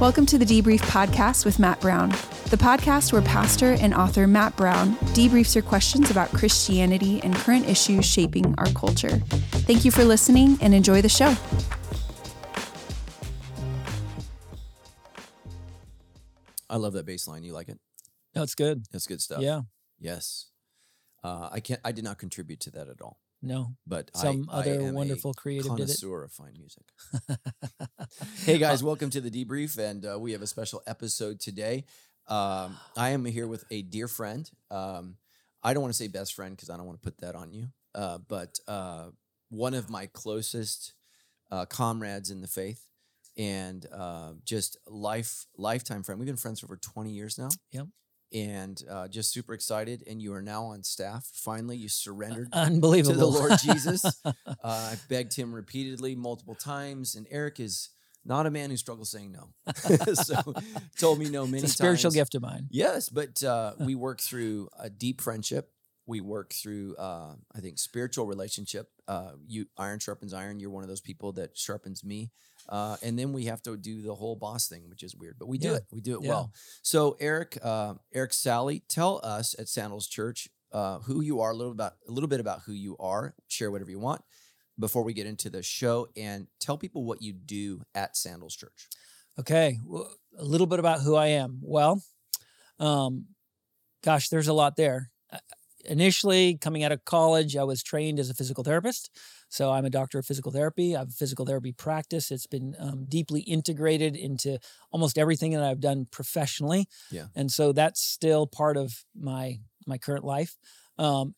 Welcome to the Debrief Podcast with Matt Brown, the podcast where pastor and author Matt Brown debriefs your questions about Christianity and current issues shaping our culture. Thank you for listening and enjoy the show. I love that bass line. You like it? That's good. That's good stuff. Yeah. Yes. Uh, I can't. I did not contribute to that at all. No. But Some I, other a wonderful creative did it. connoisseur of fine music. Hey guys, welcome to the debrief, and uh, we have a special episode today. Um, I am here with a dear friend. Um, I don't want to say best friend because I don't want to put that on you, uh, but uh, one of my closest uh, comrades in the faith, and uh, just life lifetime friend. We've been friends for over twenty years now. Yep. And uh, just super excited, and you are now on staff. Finally, you surrendered Unbelievable. to the Lord Jesus. Uh, I've begged him repeatedly, multiple times, and Erik is not a man who struggles saying no. so told me no many it's a spiritual times. gift of mine. Yes, but uh, we work through a deep friendship. We work through, uh, I think, spiritual relationship. Uh, you iron sharpens iron. You're one of those people that sharpens me, uh, and then we have to do the whole boss thing, which is weird, but we do Yeah. it. We do it Yeah. well. So, Erik, uh, Erik Salley, tell us at Sandals Church uh, who you are. A little about a little bit about who you are. Share whatever you want before we get into the show, and tell people what you do at Sandals Church. Okay. Well, a little bit about who I am. Well, um, gosh, there's a lot there. Uh, Initially, coming out of college, I was trained as a physical therapist. So I'm a doctor of physical therapy. I have a physical therapy practice. It's been um, deeply integrated into almost everything that I've done professionally. Yeah. And so that's still part of my my current life. Um,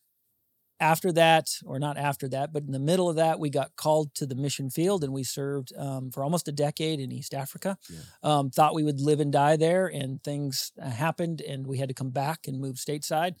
after that, or not after that, but in the middle of that, we got called to the mission field and we served um, for almost a decade in East Africa. Yeah. Um, thought we would live and die there, and things uh, happened, and we had to come back and move stateside.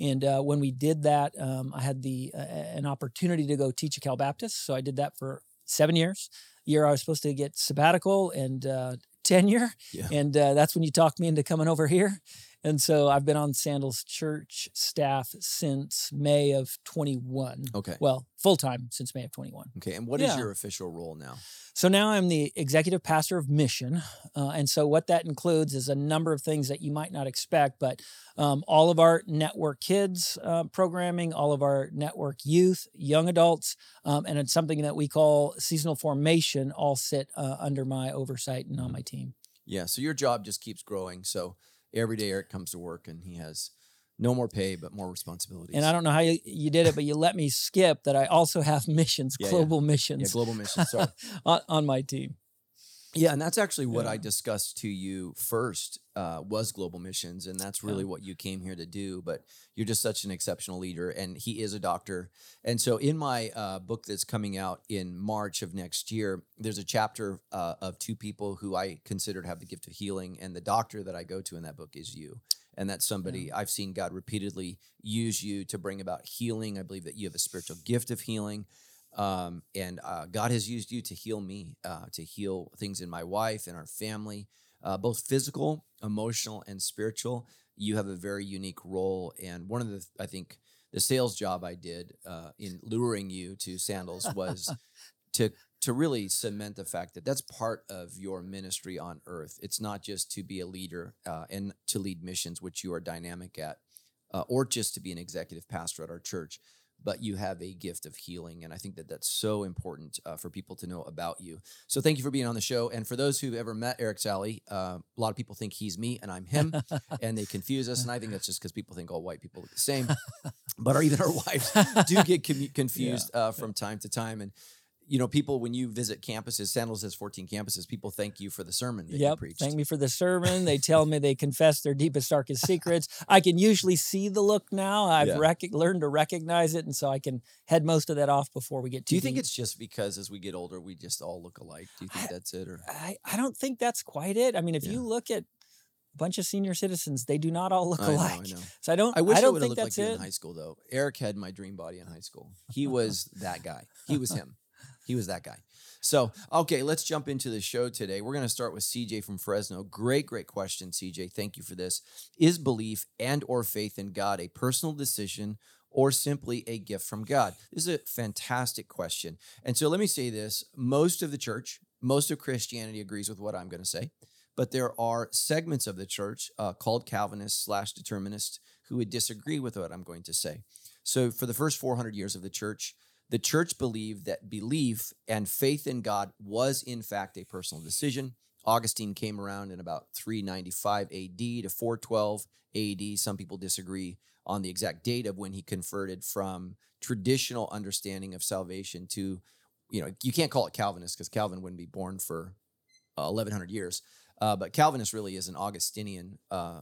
And uh, when we did that, um, I had the uh, an opportunity to go teach at Cal Baptist. So I did that for seven years. Year I was supposed to get sabbatical and uh, tenure, Yeah. and uh, that's when you talked me into coming over here. And so I've been on Sandals Church staff since May of 21. Okay. Well, full time since May of 21. Okay. And what is Yeah. your official role now? So now I'm the executive pastor of mission. Uh, and so what that includes is a number of things that you might not expect, but um, all of our network kids uh, programming, all of our network youth, young adults, um, and it's something that we call seasonal formation all sit uh, under my oversight and on my team. Yeah. So your job just keeps growing. So every day Erik comes to work and he has no more pay but more responsibilities. And I don't know how you, you did it, but you let me skip that I also have missions, Yeah, yeah. global yeah, missions global missions Sorry. on, on my team. Yeah, and that's actually what I discussed to you first uh, was global missions, and that's really what you came here to do. But you're just such an exceptional leader, and he is a doctor. And so, in my uh, book that's coming out in March of next year, there's a chapter uh, of two people who I consider to have the gift of healing, and the doctor that I go to in that book is you. And that's somebody I've seen God repeatedly use you to bring about healing. I believe that you have a spiritual gift of healing. Um, and uh, God has used you to heal me, uh, to heal things in my wife and our family, uh, both physical, emotional, and spiritual. You have a very unique role. And one of the, I think, the sales job I did uh, in luring you to sandals was to to really cement the fact that that's part of your ministry on earth. It's not just to be a leader uh, and to lead missions, which you are dynamic at, uh, or just to be an executive pastor at our church but you have a gift of healing. And I think that that's so important uh, for people to know about you. So thank you for being on the show. And for those who've ever met Erik Salley, uh, a lot of people think he's me and I'm him, and they confuse us. And I think that's just because people think all white people look the same, but or even our wives do get commu- confused uh, from time to time. And you know, people when you visit campuses, Sandals has 14 campuses. People thank you for the sermon that you Yep. preached. Thank me for the sermon. They tell me they confess their deepest, darkest secrets. I can usually see the look now. I've Yeah. rec- learned to recognize it, and so I can head most of that off before we get too Do you think it's just because as we get older, we just all look alike? Do you think I- that's it, or I, I don't think that's quite it. I mean, if Yeah. you look at a bunch of senior citizens, they do not all look I know, alike. I know. So I don't. I wish I, don't would have think looked that's like you it. in high school, though. Eric had my dream body in high school. He was that guy. He was him. He was that guy. So, okay, let's jump into the show today. We're going to start with CJ from Fresno. Great, great question, CJ. Thank you for this. Is belief and or faith in God a personal decision or simply a gift from God? This is a fantastic question. And so let me say this, most of the church, most of Christianity agrees with what I'm going to say. but there are segments of the church uh, called Calvinists slash determinists who would disagree with what I'm going to say. So, for the first 400 years of the church, the church believed that belief and faith in God was, in fact, a personal decision. Augustine came around in about 395 AD to 412 AD. Some people disagree on the exact date of when he converted from traditional understanding of salvation to, you know, you can't call it Calvinist because Calvin wouldn't be born for uh, 1100 years. Uh, but Calvinist really is an Augustinian uh,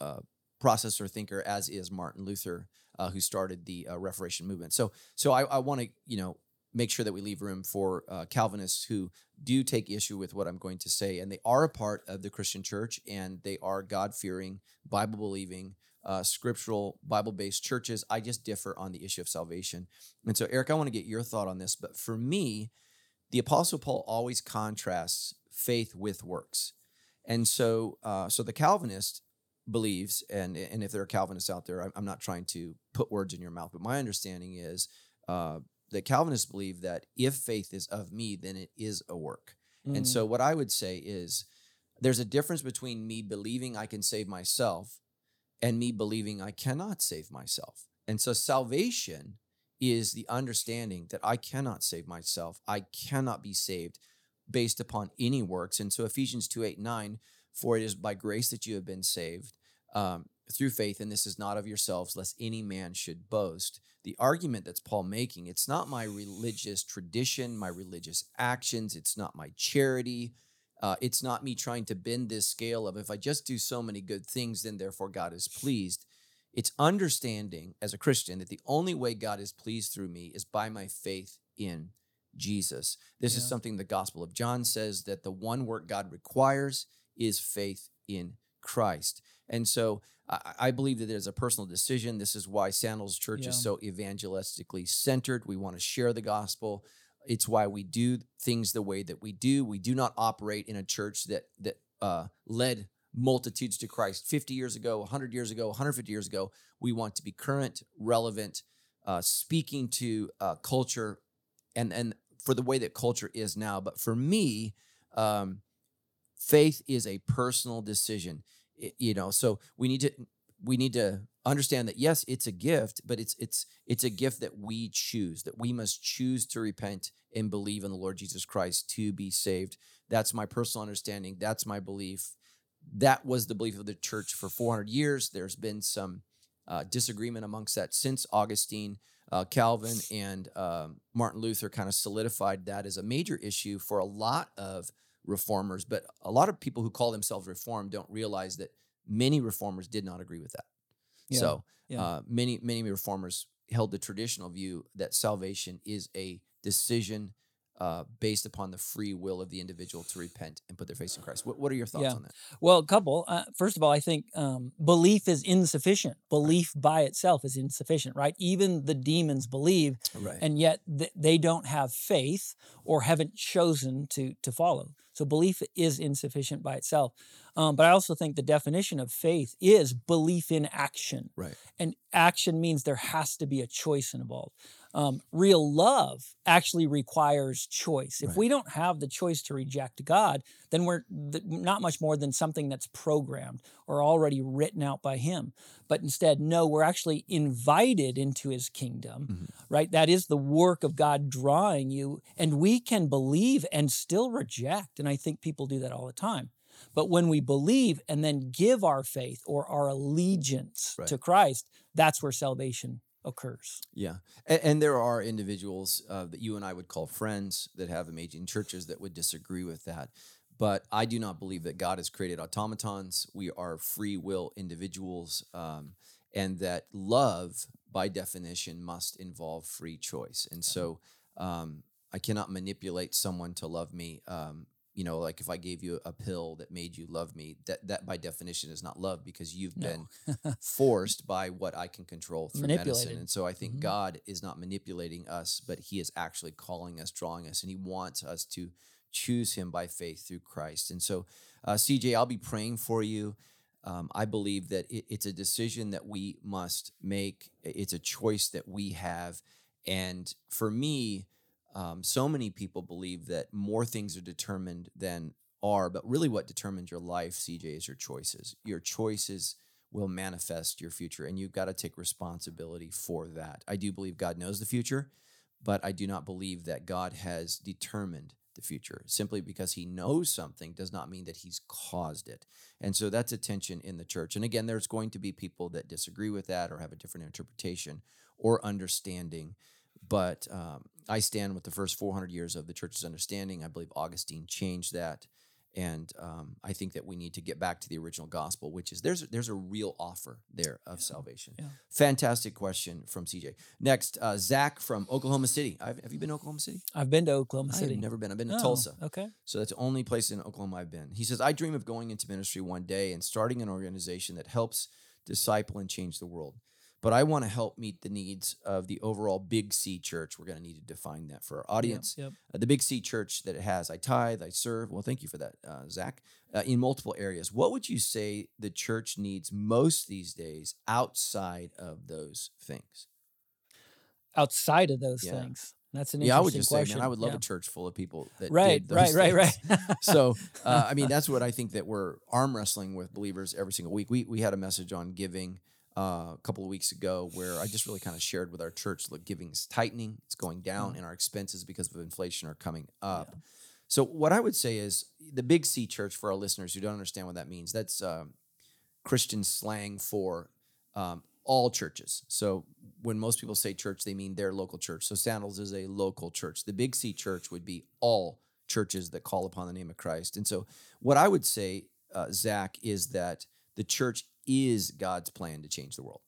uh processor thinker, as is Martin Luther, uh, who started the uh, Reformation movement. So, so I, I want to, you know, make sure that we leave room for Calvinists who do take issue with what I'm going to say, and they are a part of the Christian church, and they are God fearing, Bible believing uh, scriptural Bible based churches. I just differ on the issue of salvation. And so, Erik, I want to get your thought on this. But for me, the Apostle Paul always contrasts faith with works. And so, uh, so the Calvinist believes, and and if there are Calvinists out there, I'm not trying to put words in your mouth, but my understanding is uh, that Calvinists believe that if faith is of me, then it is a work. Mm. And so, what I would say is, there's a difference between me believing I can save myself and me believing I cannot save myself. And so salvation is the understanding that I cannot save myself. I cannot be saved based upon any works. And so Ephesians 2 8 9, for it is by grace that you have been saved um, through faith, and this is not of yourselves, lest any man should boast. The argument that's Paul making, it's not my religious tradition, my religious actions, it's not my charity, uh, it's not me trying to bend this scale of if I just do so many good things, then therefore God is pleased. It's understanding as a Christian that the only way God is pleased through me is by my faith in Jesus. This yeah. is something the Gospel of John says that the one work God requires is faith in Christ. And so I, I believe that it is a personal decision. This is why Sandals Church yeah. is so evangelistically centered. We want to share the gospel. It's why we do things the way that we do. We do not operate in a church that that uh, led multitudes to Christ 50 years ago, 100 years ago, 150 years ago. We want to be current, relevant, uh, speaking to uh, culture, and and for the way that culture is now. But for me, um, faith is a personal decision. You know, so we need to we need to understand that yes it's a gift but it's it's it's a gift that we choose that we must choose to repent and believe in the lord jesus christ to be saved. That's my personal understanding. That's my belief. That was the belief of the church for 400 years. There's been some uh, disagreement amongst that since augustine uh, calvin and uh, martin luther kind of solidified that as a major issue for a lot of reformers but a lot of people who call themselves reformed don't realize that many reformers did not agree with that yeah. So yeah. Uh, many many reformers held the traditional view that salvation is a decision uh, based upon the free will of the individual to repent and put their faith in Christ. What, what are your thoughts yeah. on that? Well, a couple. Uh, first of all, I think um, belief is insufficient. Belief right. by itself is insufficient, right? Even the demons believe, right. and yet th- they don't have faith or haven't chosen to to follow. So belief is insufficient by itself. Um, but I also think the definition of faith is belief in action. Right. And action means there has to be a choice involved. Um, real love actually requires choice. If right. we don't have the choice to reject God, then we're th- not much more than something that's programmed or already written out by Him. But instead, no, we're actually invited into His kingdom, mm-hmm. right? That is the work of God drawing you. And we can believe and still reject. And I think people do that all the time. But when we believe and then give our faith or our allegiance right. to Christ, that's where salvation occurs. Yeah. And, and there are individuals uh, that you and I would call friends that have amazing churches that would disagree with that. But I do not believe that God has created automatons. We are free will individuals. Um, and that love, by definition, must involve free choice. And so um, I cannot manipulate someone to love me. Um, you know like if i gave you a pill that made you love me that that by definition is not love because you've no. been forced by what i can control through medicine. And so i think mm-hmm. god is not manipulating us but he is actually calling us drawing us and he wants us to choose him by faith through christ. And so uh, cj i'll be praying for you. Um, i believe that it, it's a decision that we must make. It's a choice that we have. And for me um, so many people believe that more things are determined than are, but really what determines your life, CJ, is your choices. Your choices will manifest your future, and you've got to take responsibility for that. I do believe God knows the future, but I do not believe that God has determined the future. Simply because he knows something does not mean that he's caused it. And so that's a tension in the church. And again, there's going to be people that disagree with that or have a different interpretation or understanding. But um, I stand with the first 400 years of the church's understanding. I believe Augustine changed that and um, I think that we need to get back to the original gospel, which is there's there's a real offer there of yeah. salvation. Yeah. Fantastic question from CJ. Next, uh, Zach from Oklahoma City. I've, have you been to Oklahoma City? I've been to Oklahoma City. I've never been. I've been to oh, Tulsa. Okay. So that's the only place in Oklahoma I've been. He says I dream of going into ministry one day and starting an organization that helps disciple and change the world but I want to help meet the needs of the overall Big C church. We're going to need to define that for our audience. Yep, yep. Uh, the Big C church that it has, I tithe, I serve. Well, thank you for that, uh, Zach. Uh, in multiple areas, what would you say the church needs most these days outside of those things? Outside of those yeah. things. That's an yeah. I would just question. say, man, I would love yeah. a church full of people that right, right, right, right, right. so, uh, I mean, that's what I think that we're arm wrestling with believers every single week. We we had a message on giving uh, a couple of weeks ago where I just really kind of shared with our church look, giving is tightening, it's going down, mm-hmm. and our expenses because of inflation are coming up. Yeah. So, what I would say is the Big C church for our listeners who don't understand what that means, that's um, Christian slang for um, all churches. So, when most people say church, they mean their local church. So, Sandals is a local church. The Big C church would be all churches that call upon the name of Christ. And so, what I would say, uh, Zach, is that the church is God's plan to change the world.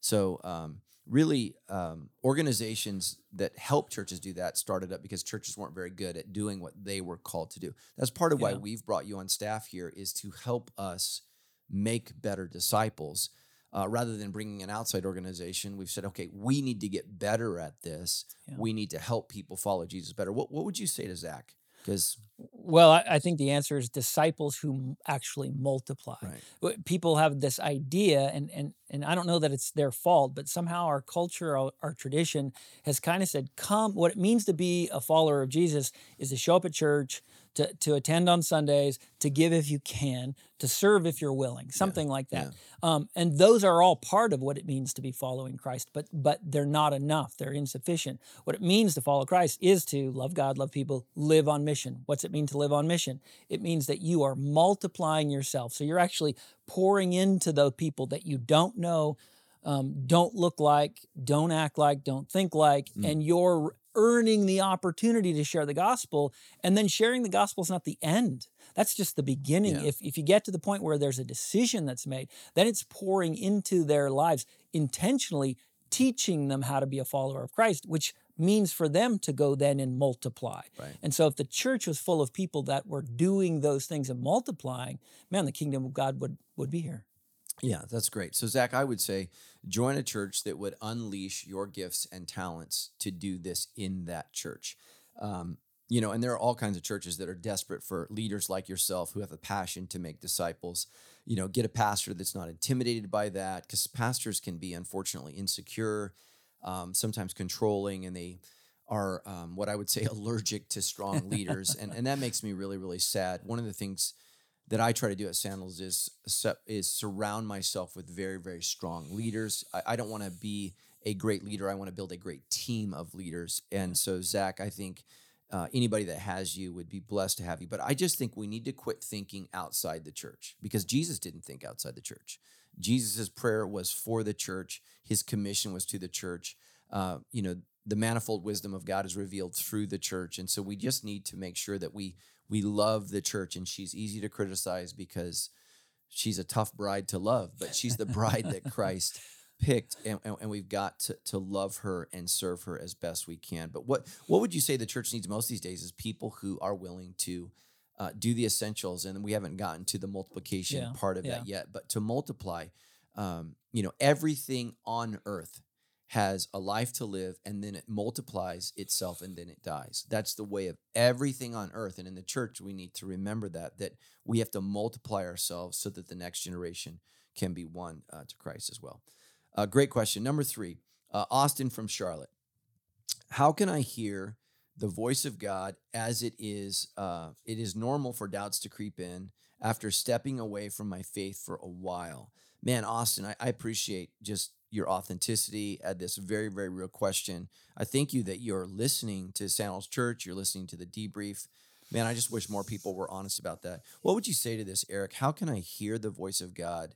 So, um, really, um, organizations that help churches do that started up because churches weren't very good at doing what they were called to do. That's part of yeah. why we've brought you on staff here is to help us make better disciples. Uh, rather than bringing an outside organization, we've said, okay, we need to get better at this. Yeah. We need to help people follow Jesus better. What, what would you say to Zach? Because well, I, I, think the answer is disciples who actually multiply. Right. People have this idea, and and and I don't know that it's their fault, but somehow our culture, our, our tradition, has kind of said, "Come." What it means to be a follower of Jesus is to show up at church, to, to attend on Sundays, to give if you can, to serve if you're willing, something yeah, like that. Yeah. Um, and those are all part of what it means to be following Christ, but but they're not enough. They're insufficient. What it means to follow Christ is to love God, love people, live on mission. What's it mean to live on mission? It means that you are multiplying yourself. So you're actually pouring into the people that you don't know. Um, don't look like, don't act like, don't think like, mm. and you're earning the opportunity to share the gospel. And then sharing the gospel is not the end. That's just the beginning. Yeah. If, if you get to the point where there's a decision that's made, then it's pouring into their lives, intentionally teaching them how to be a follower of Christ, which means for them to go then and multiply. Right. And so if the church was full of people that were doing those things and multiplying, man, the kingdom of God would would be here. Yeah, that's great. So, Zach, I would say join a church that would unleash your gifts and talents to do this in that church. Um, you know, and there are all kinds of churches that are desperate for leaders like yourself who have a passion to make disciples. You know, get a pastor that's not intimidated by that because pastors can be unfortunately insecure, um, sometimes controlling, and they are um, what I would say allergic to strong leaders. and, and that makes me really, really sad. One of the things that I try to do at Sandals is is surround myself with very very strong leaders. I, I don't want to be a great leader. I want to build a great team of leaders. And so Zach, I think uh, anybody that has you would be blessed to have you. But I just think we need to quit thinking outside the church because Jesus didn't think outside the church. Jesus' prayer was for the church. His commission was to the church. Uh, you know, the manifold wisdom of God is revealed through the church, and so we just need to make sure that we we love the church and she's easy to criticize because she's a tough bride to love but she's the bride that christ picked and, and, and, we've got to, to love her and serve her as best we can but what what would you say the church needs most these days is people who are willing to uh, do the essentials and we haven't gotten to the multiplication yeah, part of yeah. that yet but to multiply um, you know everything on earth has a life to live and then it multiplies itself and then it dies. That's the way of everything on earth. And in the church, we need to remember that, that we have to multiply ourselves so that the next generation can be won uh, to Christ as well. Uh, great question. Number three, uh, Austin from Charlotte. How can I hear the voice of God as it is. Uh, it is normal for doubts to creep in after stepping away from my faith for a while. Man, Austin, I, I appreciate just your authenticity at this very, very real question. I thank you that you're listening to Sandals Church. You're listening to the debrief. Man, I just wish more people were honest about that. What would you say to this, Erik? How can I hear the voice of God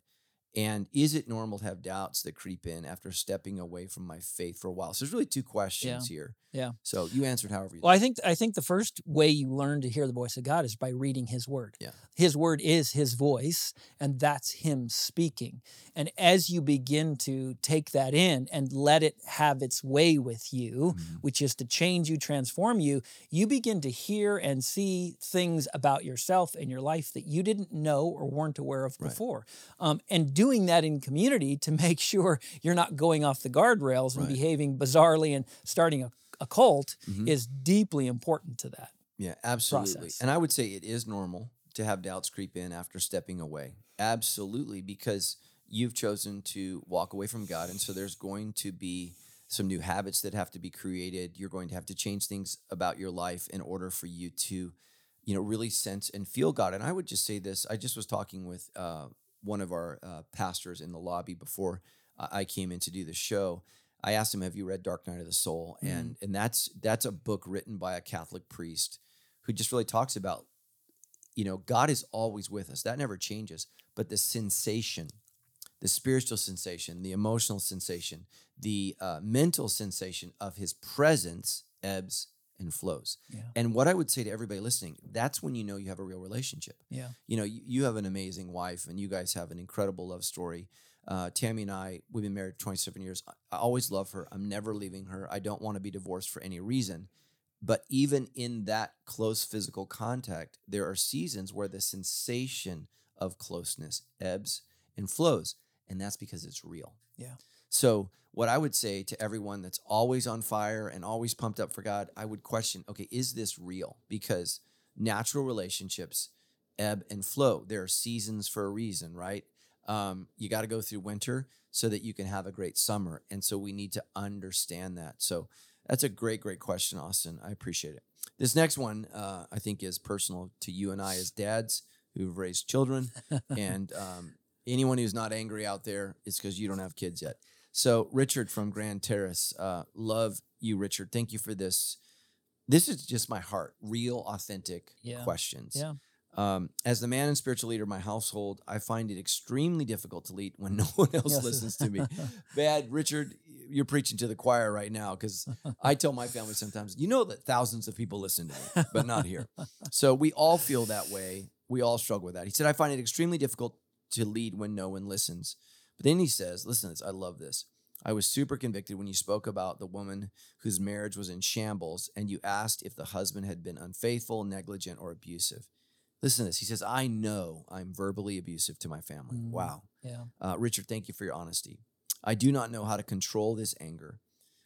and is it normal to have doubts that creep in after stepping away from my faith for a while? So there's really two questions yeah. here. Yeah. So you answered however you. Well, I think I think the first way you learn to hear the voice of God is by reading His Word. Yeah. His Word is His voice, and that's Him speaking. And as you begin to take that in and let it have its way with you, mm-hmm. which is to change you, transform you, you begin to hear and see things about yourself and your life that you didn't know or weren't aware of before. Um, and doing that in community to make sure you're not going off the guardrails and right. behaving bizarrely and starting a, a cult mm-hmm. is deeply important to that. Yeah, absolutely. Process. And I would say it is normal to have doubts creep in after stepping away. Absolutely, because you've chosen to walk away from God. And so there's going to be some new habits that have to be created. You're going to have to change things about your life in order for you to, you know, really sense and feel God. And I would just say this I just was talking with uh, one of our uh, pastors in the lobby before I came in to do the show. I asked him, "Have you read Dark Night of the Soul?" Mm-hmm. And and that's that's a book written by a Catholic priest who just really talks about, you know, God is always with us. That never changes. But the sensation, the spiritual sensation, the emotional sensation, the uh, mental sensation of His presence ebbs and flows. Yeah. And what I would say to everybody listening, that's when you know you have a real relationship. Yeah. You know, you, you have an amazing wife and you guys have an incredible love story. Uh, Tammy and I, we've been married 27 years. I always love her. I'm never leaving her. I don't want to be divorced for any reason. But even in that close physical contact, there are seasons where the sensation of closeness ebbs and flows. And that's because it's real. Yeah. So, what I would say to everyone that's always on fire and always pumped up for God, I would question okay, is this real? Because natural relationships ebb and flow. There are seasons for a reason, right? Um, you got to go through winter so that you can have a great summer. And so we need to understand that. So that's a great, great question, Austin. I appreciate it. This next one, uh, I think, is personal to you and I as dads who've raised children. and um, anyone who's not angry out there, it's because you don't have kids yet. So, Richard from Grand Terrace, uh, love you, Richard. Thank you for this. This is just my heart, real, authentic yeah. questions. Yeah. Um, as the man and spiritual leader of my household, I find it extremely difficult to lead when no one else yes. listens to me. Bad, Richard, you're preaching to the choir right now because I tell my family sometimes, you know that thousands of people listen to me, but not here. So we all feel that way. We all struggle with that. He said, I find it extremely difficult to lead when no one listens. But then he says, listen to this, I love this. I was super convicted when you spoke about the woman whose marriage was in shambles and you asked if the husband had been unfaithful, negligent, or abusive. Listen to this. He says, I know I'm verbally abusive to my family. Mm, wow. Yeah. Uh, Richard, thank you for your honesty. I do not know how to control this anger.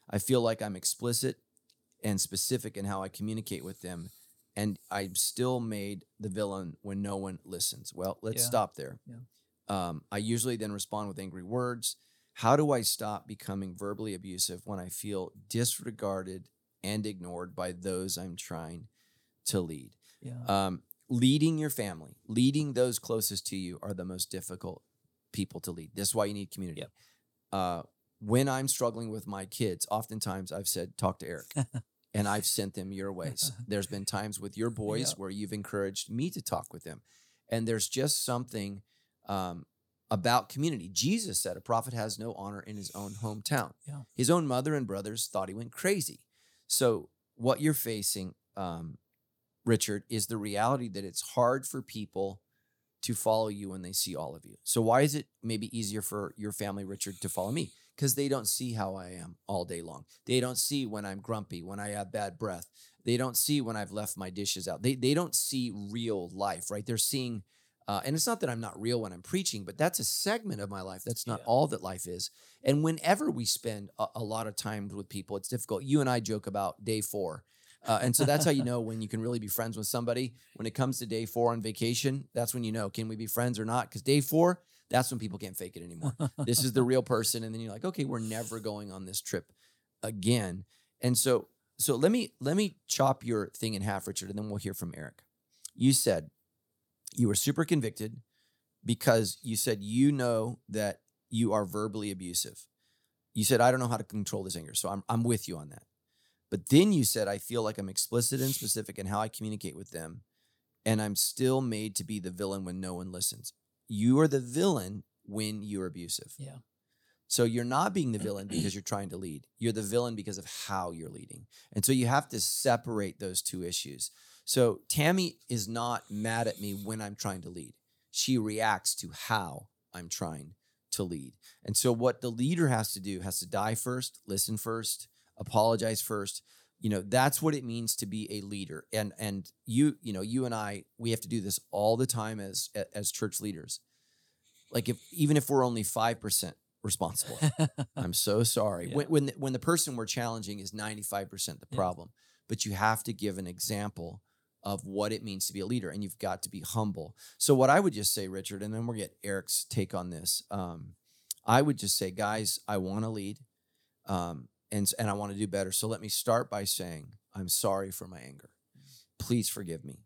I feel like I'm explicit and specific in how I communicate with them, and I'm still made the villain when no one listens. Well, let's yeah. stop there. Yeah. Um, I usually then respond with angry words. How do I stop becoming verbally abusive when I feel disregarded and ignored by those I'm trying to lead? Yeah. Um, leading your family, leading those closest to you are the most difficult people to lead. This is why you need community. Yep. Uh, when I'm struggling with my kids, oftentimes I've said, talk to Eric. and I've sent them your ways. There's been times with your boys yep. where you've encouraged me to talk with them. And there's just something um, about community. Jesus said a prophet has no honor in his own hometown. Yeah. His own mother and brothers thought he went crazy. So, what you're facing, um, Richard, is the reality that it's hard for people to follow you when they see all of you. So, why is it maybe easier for your family, Richard, to follow me? Because they don't see how I am all day long. They don't see when I'm grumpy, when I have bad breath. They don't see when I've left my dishes out. They, they don't see real life, right? They're seeing uh, and it's not that I'm not real when I'm preaching, but that's a segment of my life. That's not yeah. all that life is. And whenever we spend a, a, lot of time with people, it's difficult. You and I joke about day four. Uh, and so that's how you know when you can really be friends with somebody. When it comes to day four on vacation, that's when you know can we be friends or not? Because day four, that's when people can't fake it anymore. this is the real person. And then you're like, okay, we're never going on this trip again. And so So let me let me chop your thing in half, Richard, and then we'll hear from Erik. You said you were super convicted because you said you know that you are verbally abusive. You said I don't know how to control this anger, so I'm I'm with you on that. But then you said I feel like I'm explicit and specific in how I communicate with them, and I'm still made to be the villain when no one listens. You are the villain when you're abusive. Yeah. So you're not being the villain because you're trying to lead. You're the villain because of how you're leading. And so you have to separate those two issues. So Tammy is not mad at me when I'm trying to lead. She reacts to how I'm trying to lead. And so what the leader has to do has to die first, listen first, apologize first. You know, that's what it means to be a leader. And and you, you know, you and I, we have to do this all the time as as church leaders. Like if even if we're only 5% responsible. I'm so sorry. Yeah. When when the, when the person we're challenging is 95% the Yeah. problem, but you have to give an example of what it means to be a leader, and you've got to be humble. So what I would just say, Richard, and then we'll get Erik's take on this. Um, I would just say, guys, I want to lead, um, and and I want to do better. So let me start by saying I'm sorry for my anger. Please forgive me.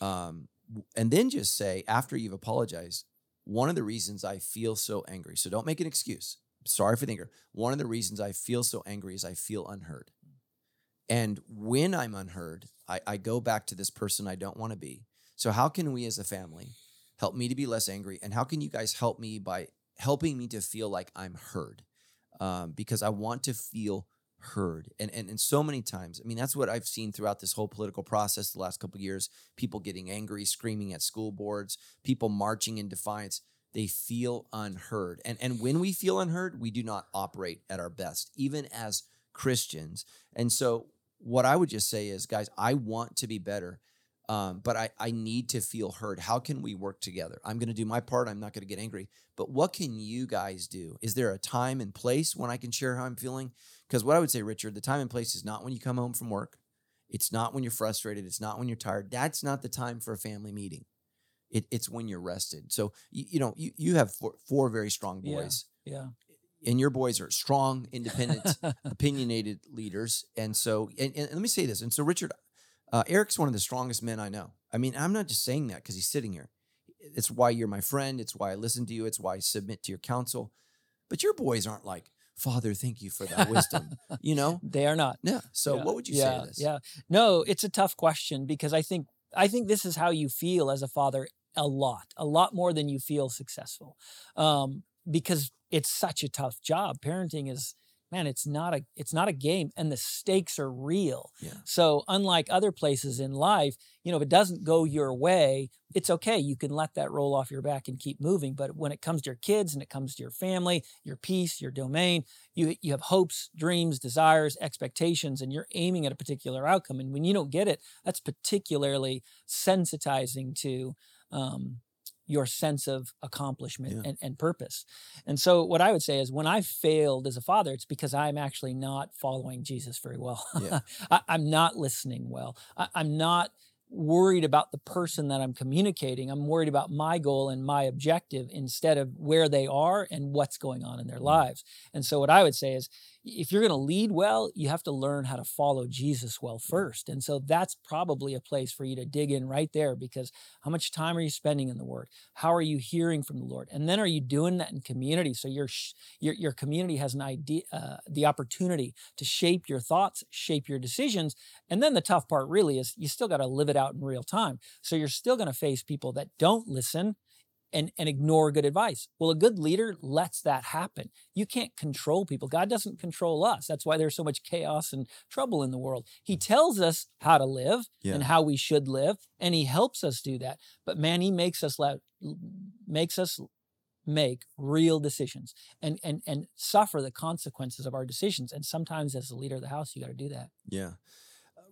Um, and then just say after you've apologized, one of the reasons I feel so angry. So don't make an excuse. Sorry for the anger. One of the reasons I feel so angry is I feel unheard. And when I'm unheard, I, I go back to this person I don't want to be. So, how can we as a family help me to be less angry? And how can you guys help me by helping me to feel like I'm heard? Um, because I want to feel heard. And, and and so many times, I mean, that's what I've seen throughout this whole political process the last couple years. People getting angry, screaming at school boards, people marching in defiance. They feel unheard. And and when we feel unheard, we do not operate at our best, even as Christians. And so what I would just say is, guys, I want to be better. Um, but I, I need to feel heard. How can we work together? I'm going to do my part. I'm not going to get angry. But what can you guys do? Is there a time and place when I can share how I'm feeling? Because what I would say, Richard, the time and place is not when you come home from work. It's not when you're frustrated. It's not when you're tired. That's not the time for a family meeting. It, it's when you're rested. So, you, you know, you, you have four, four very strong Yeah. boys, Yeah. And your boys are strong, independent, opinionated leaders. And so, and, and let me say this. And so, Richard, uh, Erik's one of the strongest men I know. I mean, I'm not just saying that because he's sitting here. It's why you're my friend. It's why I listen to you. It's why I submit to your counsel. But your boys aren't like, Father, thank you for that wisdom. you know? They are not. Yeah. So, Yeah, what would you yeah, say to this? Yeah. No, it's a tough question because I think I think this is how you feel as a father a lot, a lot more than you feel successful. Um, because it's such a tough job. Parenting is man, it's not a it's not a game and the stakes are real. Yeah. So unlike other places in life, you know, if it doesn't go your way, it's okay. You can let that roll off your back and keep moving. But when it comes to your kids and it comes to your family, your peace, your domain, you you have hopes, dreams, desires, expectations, and you're aiming at a particular outcome. And when you don't get it, that's particularly sensitizing to um, your sense of accomplishment Yeah. and, and purpose. And so, what I would say is, when I failed as a father, it's because I'm actually not following Jesus very well. Yeah. I, I'm not listening well. I, I'm not worried about the person that I'm communicating. I'm worried about my goal and my objective instead of where they are and what's going on in their mm. lives. And so, what I would say is, if you're going to lead well, you have to learn how to follow Jesus well first. And so, that's probably a place for you to dig in right there because how much time are you spending in the Word? How are you hearing from the Lord? And then, are you doing that in community? So your your your community has an idea, uh, the opportunity to shape your thoughts, shape your decisions, and then the tough part really is you still got to live it out in real time. So you're still going to face people that don't listen and, and ignore good advice. Well, a good leader lets that happen. You can't control people. God doesn't control us. That's why there's so much chaos and trouble in the world. He mm. tells us how to live Yeah. and how we should live, and he helps us do that. But man, he makes us let makes us make real decisions and and and suffer the consequences of our decisions. And sometimes as the leader of the house, you got to do that. Yeah.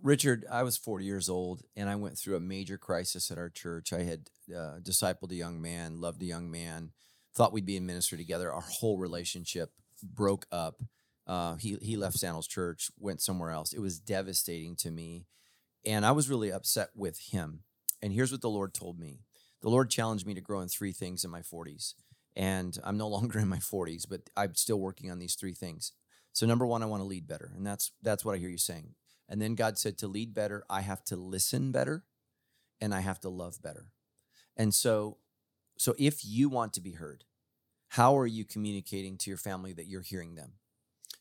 Richard, I was 40 years old and I went through a major crisis at our church. I had uh, discipled a young man, loved a young man, thought we'd be in ministry together. Our whole relationship broke up. Uh, he, he left Sandals Church, went somewhere else. It was devastating to me. And I was really upset with him. And here's what the Lord told me the Lord challenged me to grow in three things in my 40s. And I'm no longer in my 40s, but I'm still working on these three things. So number one, I want to lead better, and that's that's what I hear you saying. And then God said to lead better, I have to listen better and I have to love better. And so so if you want to be heard, how are you communicating to your family that you're hearing them?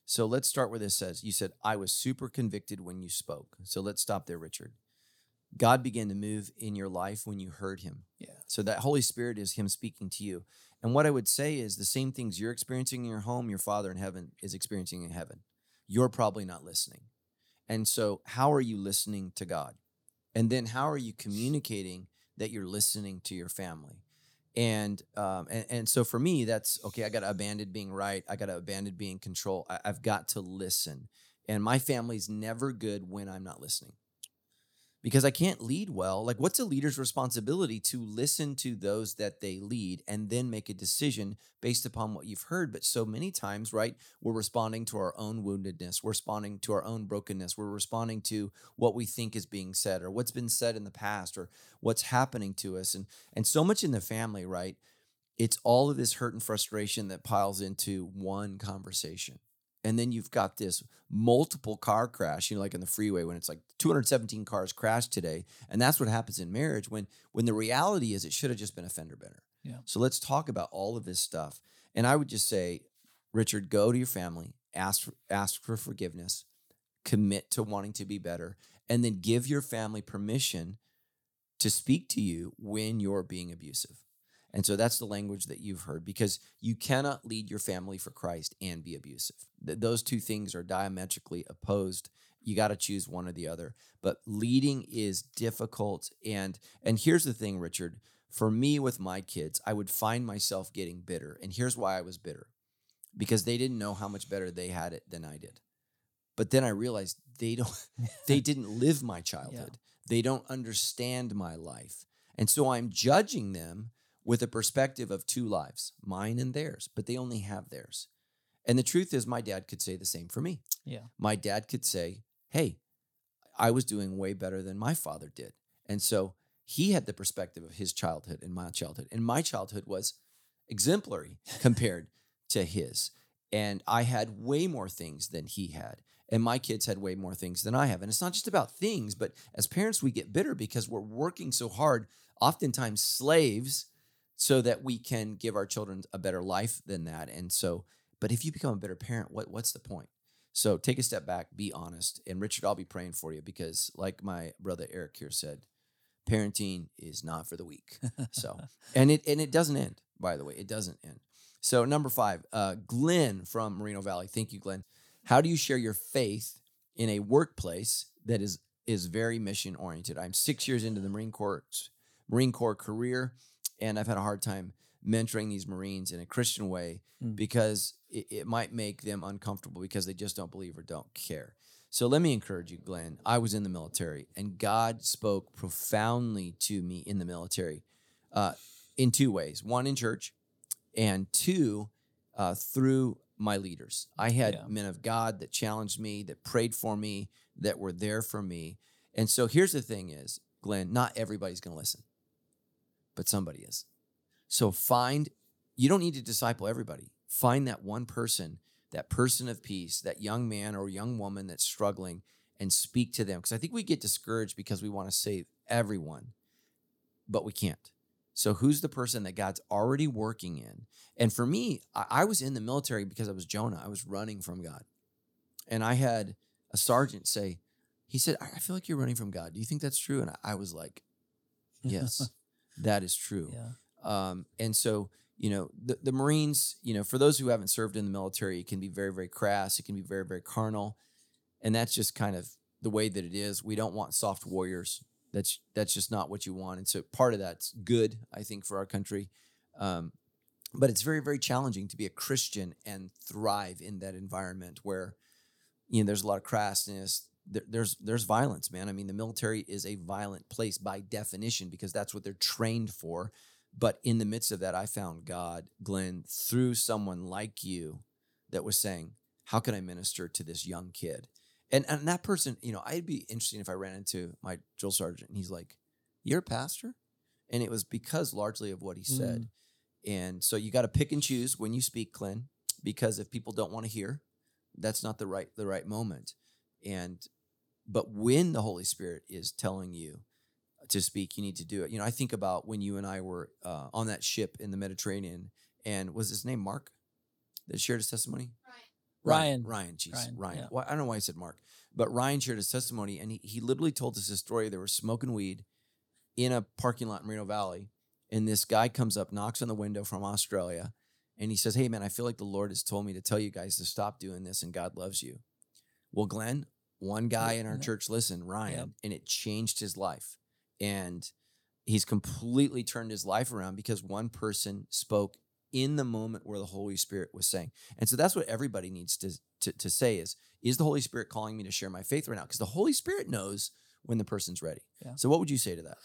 So let's start where this says. You said, I was super convicted when you spoke. So let's stop there, Richard. God began to move in your life when you heard him. Yeah. So that Holy Spirit is him speaking to you. And what I would say is the same things you're experiencing in your home, your Father in heaven is experiencing in heaven. You're probably not listening. And so, how are you listening to God? And then, how are you communicating that you're listening to your family? And um, and, and so for me, that's okay. I got to abandon being right. I got to abandon being control. I, I've got to listen. And my family's never good when I'm not listening because I can't lead well. Like, what's a leader's responsibility to listen to those that they lead and then make a decision based upon what you've heard? But so many times, right, we're responding to our own woundedness, we're responding to our own brokenness, we're responding to what we think is being said or what's been said in the past or what's happening to us. And and so much in the family, right? It's all of this hurt and frustration that piles into one conversation and then you've got this multiple car crash you know like in the freeway when it's like 217 cars crashed today and that's what happens in marriage when when the reality is it should have just been a fender bender Yeah. so let's talk about all of this stuff and i would just say richard go to your family ask for, ask for forgiveness commit to wanting to be better and then give your family permission to speak to you when you're being abusive and so that's the language that you've heard because you cannot lead your family for Christ and be abusive. Th- those two things are diametrically opposed. You got to choose one or the other. But leading is difficult and and here's the thing, Richard, for me with my kids, I would find myself getting bitter. And here's why I was bitter. Because they didn't know how much better they had it than I did. But then I realized they don't they didn't live my childhood. They don't understand my life. And so I'm judging them with a perspective of two lives, mine and theirs, but they only have theirs. And the truth is, my dad could say the same for me. Yeah. My dad could say, Hey, I was doing way better than my father did. And so he had the perspective of his childhood and my childhood. And my childhood was exemplary compared to his. And I had way more things than he had. And my kids had way more things than I have. And it's not just about things, but as parents, we get bitter because we're working so hard, oftentimes slaves so that we can give our children a better life than that. And so, but if you become a better parent, what what's the point? So take a step back, be honest. And Richard, I'll be praying for you because, like my brother Erik here said, parenting is not for the weak. So, and it and it doesn't end. By the way, it doesn't end. So number five, uh, Glenn from Moreno Valley. Thank you, Glenn. How do you share your faith in a workplace that is is very mission oriented? I'm six years into the Marine Corps Marine Corps career and I've had a hard time mentoring these Marines in a Christian way Mm. because it, it might make them uncomfortable because they just don't believe or don't care. So let me encourage you, Glenn. I was in the military, and God spoke profoundly to me in the military uh, in two ways: one in church, and two uh, through my leaders. I had Yeah. men of God that challenged me, that prayed for me, that were there for me. And so here's the thing: is Glenn, not everybody's going to listen but somebody is. So find, you don't need to disciple everybody. Find that one person, that person of peace, that young man or young woman that's struggling and speak to them. Because I think we get discouraged because we want to save everyone, but we can't. So who's the person that God's already working in? And for me, I, I was in the military because I was Jonah. I was running from God. And I had a sergeant say, he said, I feel like you're running from God. Do you think that's true? And I- I was like, yes, that is true. yeah. Um, and so, you know, the, the Marines, you know, for those who haven't served in the military, it can be very, very crass. It can be very, very carnal. And that's just kind of the way that it is. We don't want soft warriors. That's that's just not what you want. And so part of that's good, I think, for our country. Um, but it's very, very challenging to be a Christian and thrive in that environment where, you know, there's a lot of crassness. There, there's there's violence, man. I mean, the military is a violent place by definition because that's what they're trained for. But in the midst of that, I found God, Glenn, through someone like you that was saying, How can I minister to this young kid? And and that person, you know, I'd be interesting if I ran into my drill sergeant and he's like, You're a pastor? And it was because largely of what he said. Mm. And so you got to pick and choose when you speak, Glenn, because if people don't want to hear, that's not the right the right moment. And but when the Holy Spirit is telling you to speak, you need to do it. You know, I think about when you and I were uh, on that ship in the Mediterranean, and was his name Mark that shared his testimony? Ryan. Ryan, jeez, Ryan. Ryan, yeah. Well, I don't know why I said Mark, but Ryan shared his testimony, and he, he literally told us his story. They were smoking weed in a parking lot in Moreno Valley, and this guy comes up, knocks on the window from Australia, and he says, "Hey, man, I feel like the Lord has told me to tell you guys to stop doing this, and God loves you." Well, Glenn, one guy in our church listened, Ryan, Yep. and it changed his life, and he's completely turned his life around because one person spoke in the moment where the Holy Spirit was saying. And so that's what everybody needs to, to, to say is, is the Holy Spirit calling me to share my faith right now? Because the Holy Spirit knows when the person's ready. Yeah. So what would you say to that?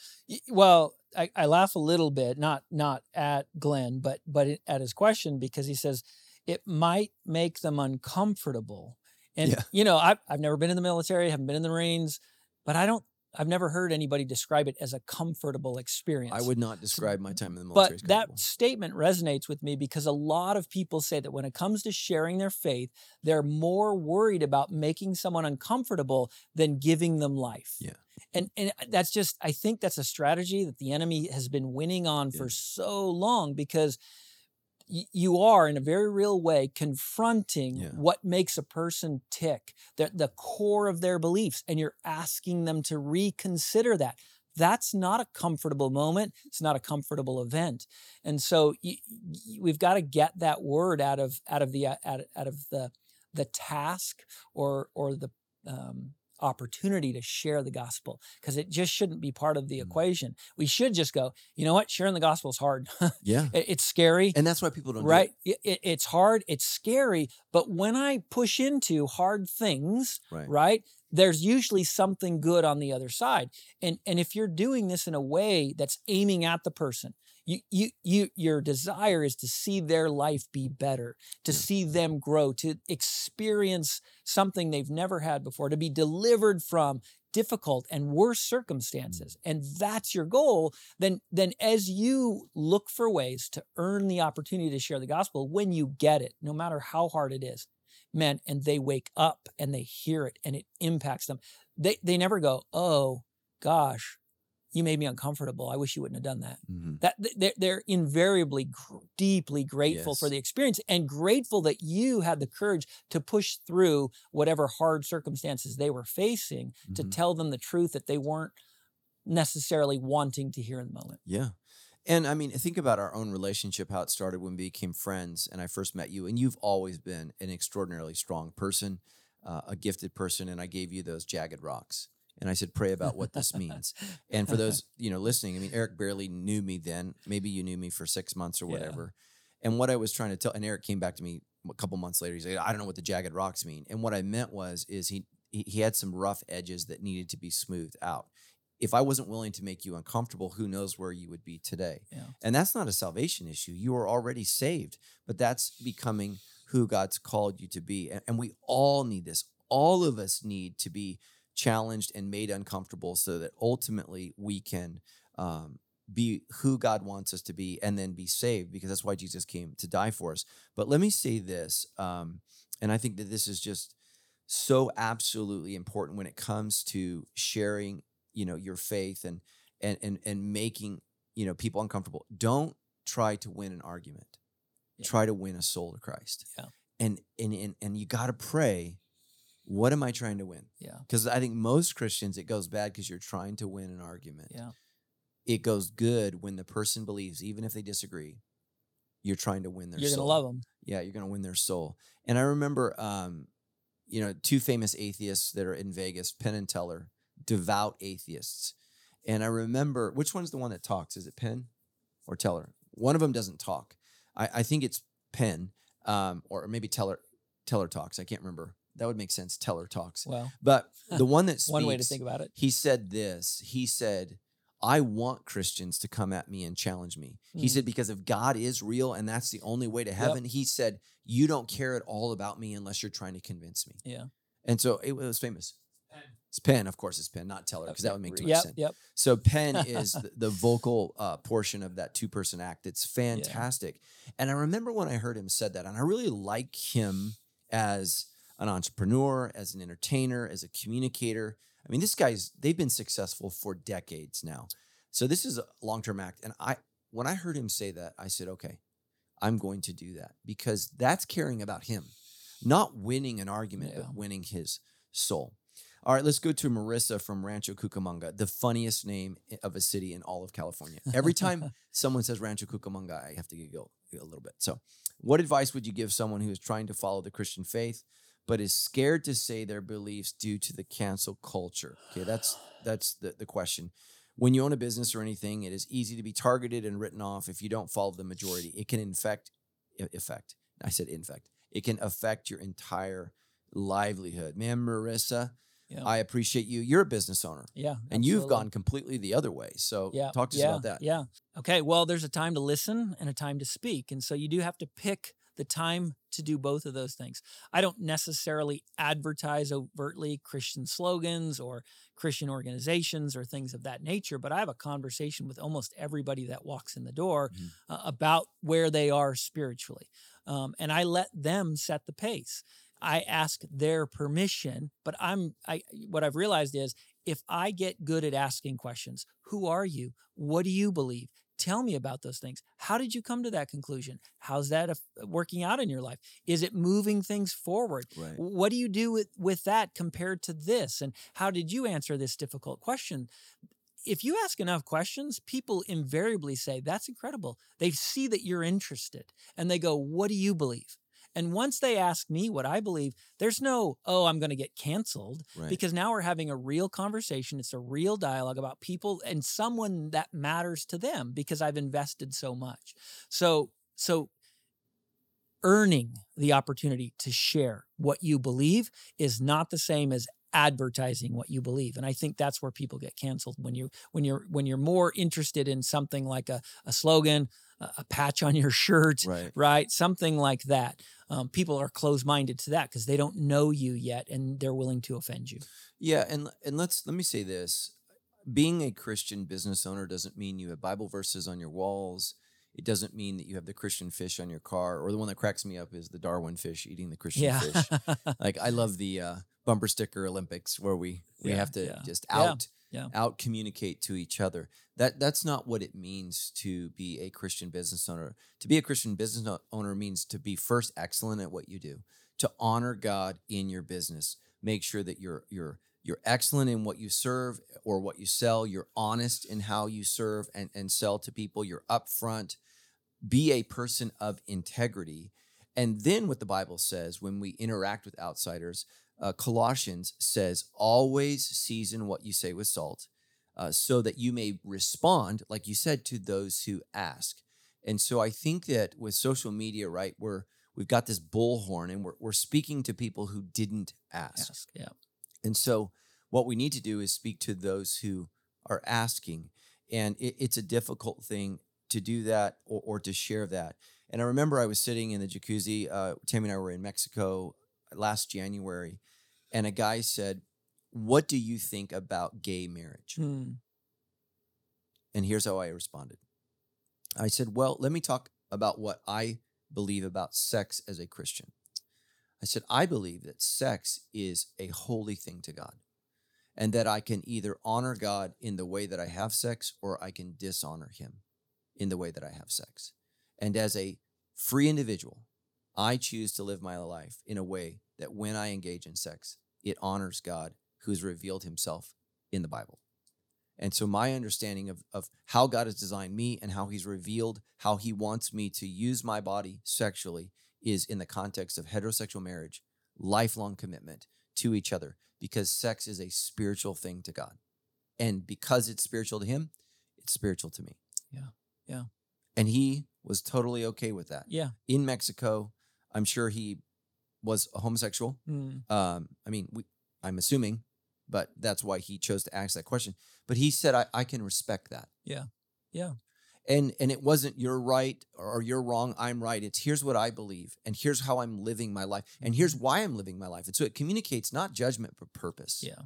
Well, I, I laugh a little bit, not not at Glenn, but but at his question because he says it might make them uncomfortable. And Yeah. you know, I've I've never been in the military, haven't been in the Marines, but I don't. I've never heard anybody describe it as a comfortable experience. I would not describe my time in the military But that statement resonates with me because a lot of people say that when it comes to sharing their faith, they're more worried about making someone uncomfortable than giving them life. Yeah. And and uh, that's just I think that's a strategy that the enemy has been winning on Yeah. for so long because y- you are in a very real way confronting Yeah. what makes a person tick the, the core of their beliefs and you're asking them to reconsider that. That's not a comfortable moment. It's not a comfortable event. And so y- y- we've got to get that word out of out of the uh, out, out of the the task or or the um, opportunity to share the gospel because it just shouldn't be part of the Mm. equation we should just go you know what sharing the gospel is hard yeah. It- it's scary And that's why people don't do right it, it- it's hard it's scary but when i push into hard things. Right. right there's usually something good on the other side and and if you're doing this in a way that's aiming at the person you you you your desire is to see their life be better to Yeah. see them grow to experience something they've never had before to be delivered from difficult and worse circumstances mm. and that's your goal then then as you look for ways to earn the opportunity to share the gospel when you get it no matter how hard it is man and they wake up and they hear it and it impacts them they they never go oh gosh you made me uncomfortable i wish you wouldn't have done that Mhm. that they're, they're invariably gr- deeply grateful for the experience and grateful that you had the courage to push through whatever hard circumstances they were facing to Mhm. tell them the truth that they weren't necessarily wanting to hear in the moment Yeah. And I mean, think about our own relationship, how it started when we became friends and I first met you. And you've always been an extraordinarily strong person, uh, a gifted person. And I gave you those jagged rocks. And I said, pray about what this means. And for those, you know, listening, I mean, Erik barely knew me then. Maybe you knew me for six months or Yeah. whatever. And what I was trying to tell, and Erik came back to me a couple months later. He said, I don't know what the jagged rocks mean. And what I meant was, is he, he, he had some rough edges that needed to be smoothed out. If I wasn't willing to make you uncomfortable, who knows where you would be today? Yeah. And that's not a salvation issue. You are already saved, but that's becoming who God's called you to be. And, and we all need this. All of us need to be challenged and made uncomfortable so that ultimately we can um, be who God wants us to be and then be saved because that's why Jesus came to die for us. But let me say this, um, and I think that this is just so absolutely important when it comes to sharing, you know, your faith and and and and making you know people uncomfortable. Don't try to win an argument. Yeah. Try to win a soul to Christ. Yeah. And and and and you got to pray. What am I trying to win? Yeah. Because I think most Christians it goes bad because you're trying to win an argument. Yeah. It goes good when the person believes, even if they disagree, you're trying to win their you're soul. gonna love them Yeah, you're gonna win their soul. And I remember, um, you know, two famous atheists that are in Vegas, Penn and Teller, devout atheists. And I remember, which one's the one that talks? Is it Penn or Teller? One of them doesn't talk. I, I think it's Penn, um, or maybe Teller. Teller talks. I can't remember. That would make sense. Teller talks. well But the one that speaks, one way to think about it he said this. He said, I want Christians to come at me and challenge me. He Mm. said, because if God is real and that's the only way to heaven, he said, you don't care at all about me unless you're trying to convince me. yeah And so it was famous. It's Penn, of course, it's Penn, not Teller, because that would make too much yep sense. yep So Penn is the, the vocal uh, portion of that two person act. It's fantastic. And I remember when I heard him said that, and I really like him as an entrepreneur, as an entertainer, as a communicator. I mean, this guy's they've been successful for decades now. So this is a long-term act. And I when I heard him say that, I said, okay, I'm going to do that because that's caring about him, not winning an argument, Yeah. but winning his soul. All right, let's go to Marissa from Rancho Cucamonga, the funniest name of a city in all of California. Every time someone says Rancho Cucamonga, I have to giggle a little bit. So, what advice would you give someone who is trying to follow the Christian faith but is scared to say their beliefs due to the cancel culture? Okay, that's that's the, the question. When you own a business or anything, it is easy to be targeted and written off if you don't follow the majority. It can infect affect. I said infect. It can affect your entire livelihood. Man, Marissa, Yeah. I appreciate you. You're a business owner yeah. and you've gone completely the other way. So yeah, talk to us yeah, about that. Yeah. Okay. Well, there's a time to listen and a time to speak. And so you do have to pick the time to do both of those things. I don't necessarily advertise overtly Christian slogans or Christian organizations or things of that nature, but I have a conversation with almost everybody that walks in the door Mhm. uh, about where they are spiritually. Um, and I let them set the pace. I ask their permission, but I'm I what I've realized is if I get good at asking questions, who are you? What do you believe? Tell me about those things. How did you come to that conclusion? How's that af- uh, working out in your life? Is it moving things forward? Right. What do you do with, with that compared to this? And how did you answer this difficult question? If you ask enough questions, people invariably say, That's incredible. They see that you're interested and they go, What do you believe? And once they ask me what I believe, there's no, oh, I'm going to get canceled Right. because now we're having a real conversation. It's a real dialogue about people and someone that matters to them because I've invested so much. So, so earning the opportunity to share what you believe is not the same as advertising what you believe and i think that's where people get canceled when you when you're when you're more interested in something like a, a slogan a, a patch on your shirt right. right something like that um, people are closed-minded to that because they don't know you yet and they're willing to offend you Yeah, and and let's let me say this: being a Christian business owner doesn't mean you have Bible verses on your walls. It doesn't mean that you have the Christian fish on your car, or the one that cracks me up is the Darwin fish eating the Christian yeah fish. Like I love the uh, bumper sticker Olympics where we we Yeah, have to yeah, just out yeah. out communicate to each other. That that's not what it means to be a Christian business owner. To be a Christian business owner means to be first excellent at what you do, to honor God in your business. Make sure that you're you're you're excellent in what you serve or what you sell. You're honest in how you serve and, and sell to people. You're upfront. Be a person of integrity. And then what the Bible says when we interact with outsiders, uh, Colossians says, always season what you say with salt, uh, so that you may respond, like you said, to those who ask. And so I think that with social media, right, we're we've got this bullhorn and we're, we're speaking to people who didn't ask. Ask, yeah And so, what we need to do is speak to those who are asking. And it, it's a difficult thing to do that or, or to share that. And I remember I was sitting in the jacuzzi. Uh, Tammy and I were in Mexico last January, and a guy said, What do you think about gay marriage? Hmm. And here's how I responded I said, Well, let me talk about what I believe about sex as a Christian. I said, I believe that sex is a holy thing to God and that I can either honor God in the way that I have sex or I can dishonor him in the way that I have sex. And as a free individual, I choose to live my life in a way that when I engage in sex, it honors God who's revealed himself in the Bible. And so my understanding of, of how God has designed me and how he's revealed how he wants me to use my body sexually is in the context of heterosexual marriage, lifelong commitment to each other, because sex is a spiritual thing to God. And because it's spiritual to him, it's spiritual to me. Yeah. Yeah. And he was totally okay with that. yeah In Mexico, I'm sure he was a homosexual. Hmm. Um, I mean, we, I'm assuming, but that's why he chose to ask that question. But he said, I, I can respect that. Yeah. Yeah. And and it wasn't you're right or you're wrong, I'm right. It's here's what I believe, and here's how I'm living my life, and here's why I'm living my life. And so it communicates not judgment but purpose. yeah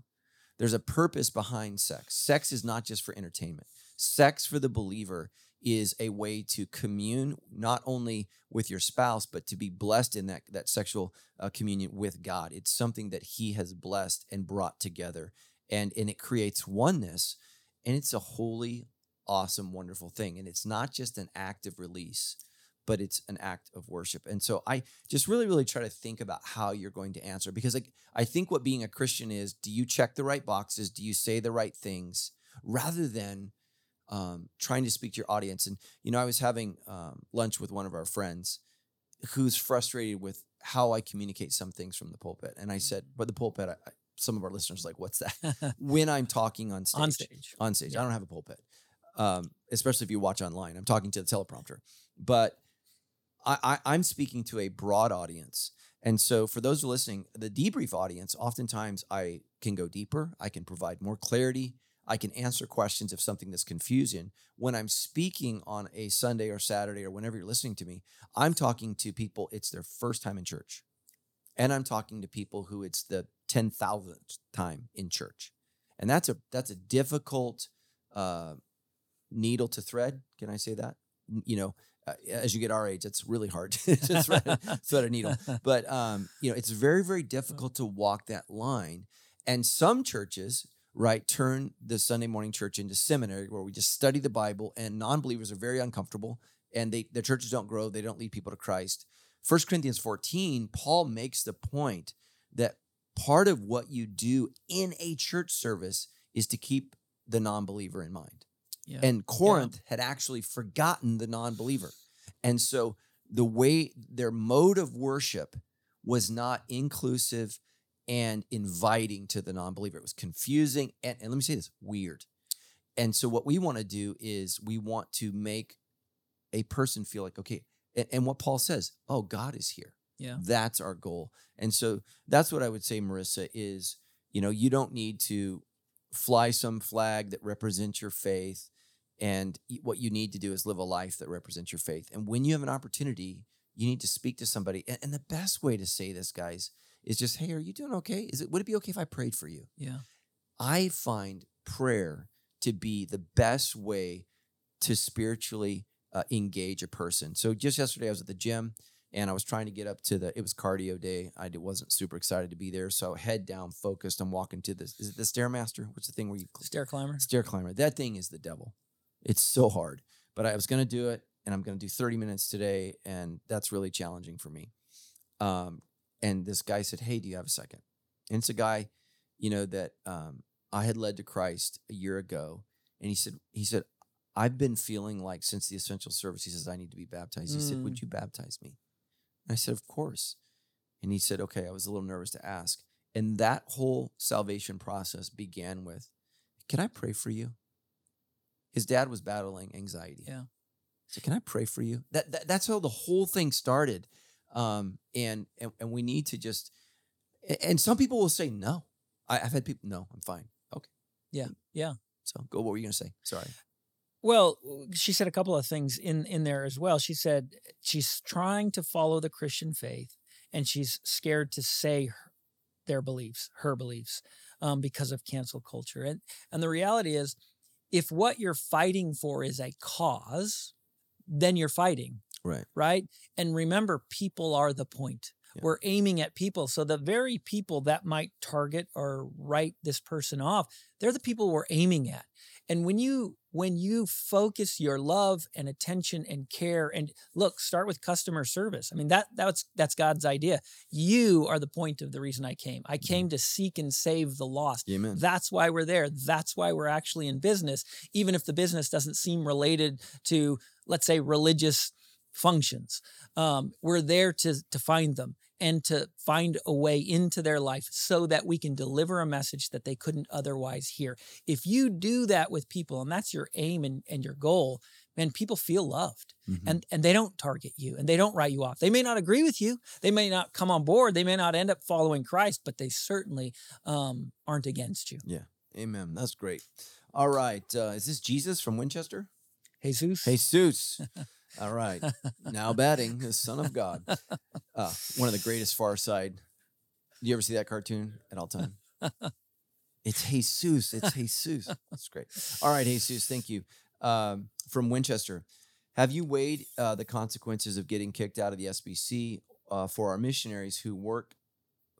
There's a purpose behind sex. Sex is not just for entertainment. Sex for the believer is a way to commune not only with your spouse but to be blessed in that that sexual uh, communion with God. It's something that he has blessed and brought together and and it creates oneness, and it's a holy, awesome, wonderful thing. And it's not just an act of release, but it's an act of worship. And so I just really, really try to think about how you're going to answer because like I think what being a Christian is: do you check the right boxes? Do you say the right things? Rather than um, trying to speak to your audience. And you know, I was having um, lunch with one of our friends who's frustrated with how I communicate some things from the pulpit. And I said, but the pulpit, I, I, some of our listeners are like, what's that? when I'm talking on stage. on stage. On stage. Yeah. I don't have a pulpit, um, especially if you watch online. I'm talking to the teleprompter. But I, I, I'm speaking to a broad audience. And so, for those who are listening, the debrief audience, oftentimes I can go deeper. I can provide more clarity. I can answer questions if something that's confusing. When I'm speaking on a Sunday or Saturday or whenever you're listening to me, I'm talking to people, it's their first time in church. And I'm talking to people who it's the 10,000th time in church. And that's a that's a difficult uh, needle to thread. Can I say that? You know, uh, as you get our age, it's really hard to thread, thread a needle. But um, you know, it's very very difficult to walk that line. And some churches, right, turn the Sunday morning church into seminary where we just study the Bible, and non-believers are very uncomfortable, and they their churches don't grow, they don't lead people to Christ. 1 Corinthians 14, Paul makes the point that part of what you do in a church service is to keep the non-believer in mind. Yeah. And Corinth had actually forgotten the non believer. And so the way their mode of worship was not inclusive and inviting to the non believer. It was confusing and, and let me say this weird. And so what we want to do is we want to make a person feel like, okay, and, and what Paul says, oh, God is here. Yeah. That's our goal. And so that's what I would say, Marissa, is you know, you don't need to fly some flag that represents your faith. And what you need to do is live a life that represents your faith. And when you have an opportunity, you need to speak to somebody. And, and the best way to say this, guys, is just, hey, are you doing okay? Is it would it be okay if I prayed for you? Yeah. I find prayer to be the best way to spiritually uh, engage a person. So just yesterday, I was at the gym and I was trying to get up to the. It was cardio day. I wasn't super excited to be there, so head down, focused. I'm walking to this. Is it the stairmaster? What's the thing where you Stair climber. stair climber? That thing is the devil. It's so hard, but I was going to do it, and I'm going to do 30 minutes today, and that's really challenging for me. Um, and this guy said, "Hey, do you have a second? And it's a guy, you know, that um, I had led to Christ a year ago, and he said, he said, I've been feeling like since the essential service, he says, I need to be baptized. He said, Mm. Would you baptize me? And I said, Of course. And he said, Okay, I was a little nervous to ask. And that whole salvation process began with, Can I pray for you? His dad was battling anxiety. Yeah. So can I pray for you? That, that that's how the whole thing started. Um, and, and and we need to just and some people will say no. I, I've had people, no, I'm fine. Okay. Yeah, yeah. So go, what were you gonna say? Sorry. Well, she said a couple of things in in there as well. She said she's trying to follow the Christian faith, and she's scared to say her, their beliefs, her beliefs, um, because of cancel culture. And and the reality is, if what you're fighting for is a cause, then you're fighting, Right. right? And remember, people are the point. Yeah. We're aiming at people. So the very people that might target or write this person off, they're the people we're aiming at. And when you when you focus your love and attention and care and look, start with customer service. I mean that that's that's God's idea. You are the point of the reason I came. I mm-hmm. came to seek and save the lost. Amen. That's why we're there. That's why we're actually in business, even if the business doesn't seem related to, let's say, religious functions. Um, we're there to to find them and to find a way into their life so that we can deliver a message that they couldn't otherwise hear. If you do that with people, and that's your aim and, and your goal, man, people feel loved Mhm. and, and they don't target you and they don't write you off. They may not agree with you. They may not come on board. They may not end up following Christ, but they certainly um, aren't against you. Yeah. Amen. That's great. All right. Uh, is this Jesus from Winchester? Jesus. Jesus. All right. Now batting, the Son of God. Uh, one of the greatest Far Side. Do you ever see that cartoon at all time? It's Jesus. It's Jesus. That's great. All right, Jesus. Thank you. Um, from Winchester, have you weighed uh, the consequences of getting kicked out of the SBC uh, for our missionaries who work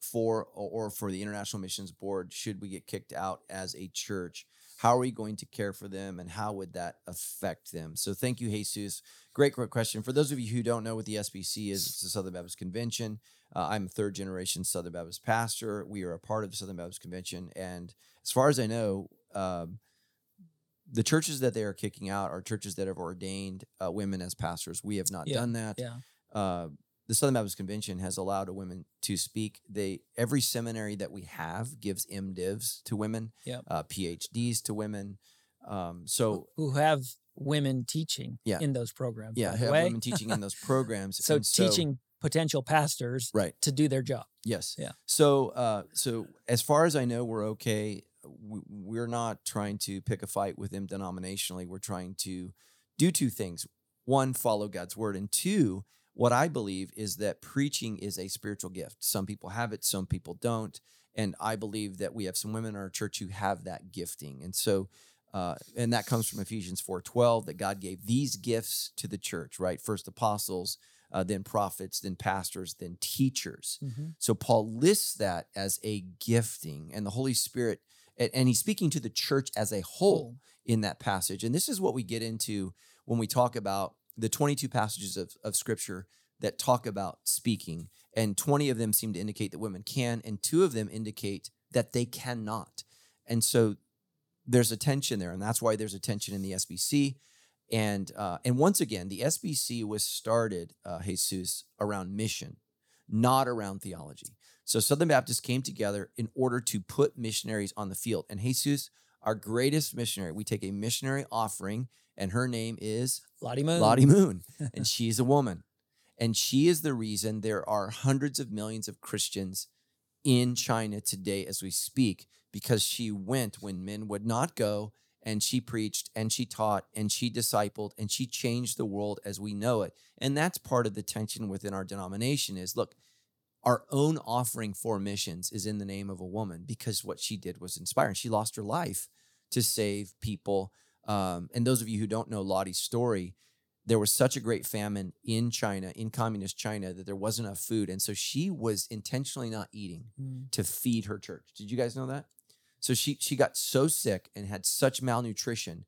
for or for the International Missions Board should we get kicked out as a church? How are we going to care for them and how would that affect them? So thank you, Jesus. Great, great question. For those of you who don't know what the SBC is, it's the Southern Baptist Convention. Uh, I'm a third generation Southern Baptist pastor. We are a part of the Southern Baptist Convention. And as far as I know, um, the churches that they are kicking out are churches that have ordained uh, women as pastors. We have not Yeah, done that. Yeah. Uh, the Southern Baptist Convention has allowed a women to speak. They every seminary that we have gives MDivs to women, Yep. uh, PhDs to women. Um, so Who have women teaching Yeah. in those programs. yeah, have way. women teaching in those programs. so And teaching potential pastors right. to do their job. Yes. Yeah. So, uh, so as far as I know, we're okay. We, we're not trying to pick a fight with them denominationally. We're trying to do two things: one, follow God's word, and two, what I believe is that preaching is a spiritual gift. Some people have it, some people don't, and I believe that we have some women in our church who have that gifting, and so. Uh, and that comes from Ephesians 4:12 that God gave these gifts to the church, right? First apostles, uh, then prophets, then pastors, then teachers. So Paul lists that as a gifting, and the Holy Spirit, and, and he's speaking to the church as a whole in that passage. And this is what we get into when we talk about the 22 passages of, of scripture that talk about speaking. And 20 of them seem to indicate that women can, and two of them indicate that they cannot. And so there's a tension there, and that's why there's a tension in the SBC. And uh, and once again, the SBC was started, uh, Jesus, around mission, not around theology. So Southern Baptists came together in order to put missionaries on the field. And Jesus, our greatest missionary, we take a missionary offering, and her name is Lottie Moon. Lottie Moon, and she's a woman. And she is the reason there are hundreds of millions of Christians in China today as we speak, because she went when men would not go, and she preached, and she taught, and she discipled, and she changed the world as we know it. And that's part of the tension within our denomination is look, our own offering for missions is in the name of a woman because what she did was inspiring. She lost her life to save people. Um, and those of you who don't know Lottie's story, there was such a great famine in China, in communist China, that there wasn't enough food. And so she was intentionally not eating Mm. to feed her church. Did you guys know that? So she she got so sick and had such malnutrition,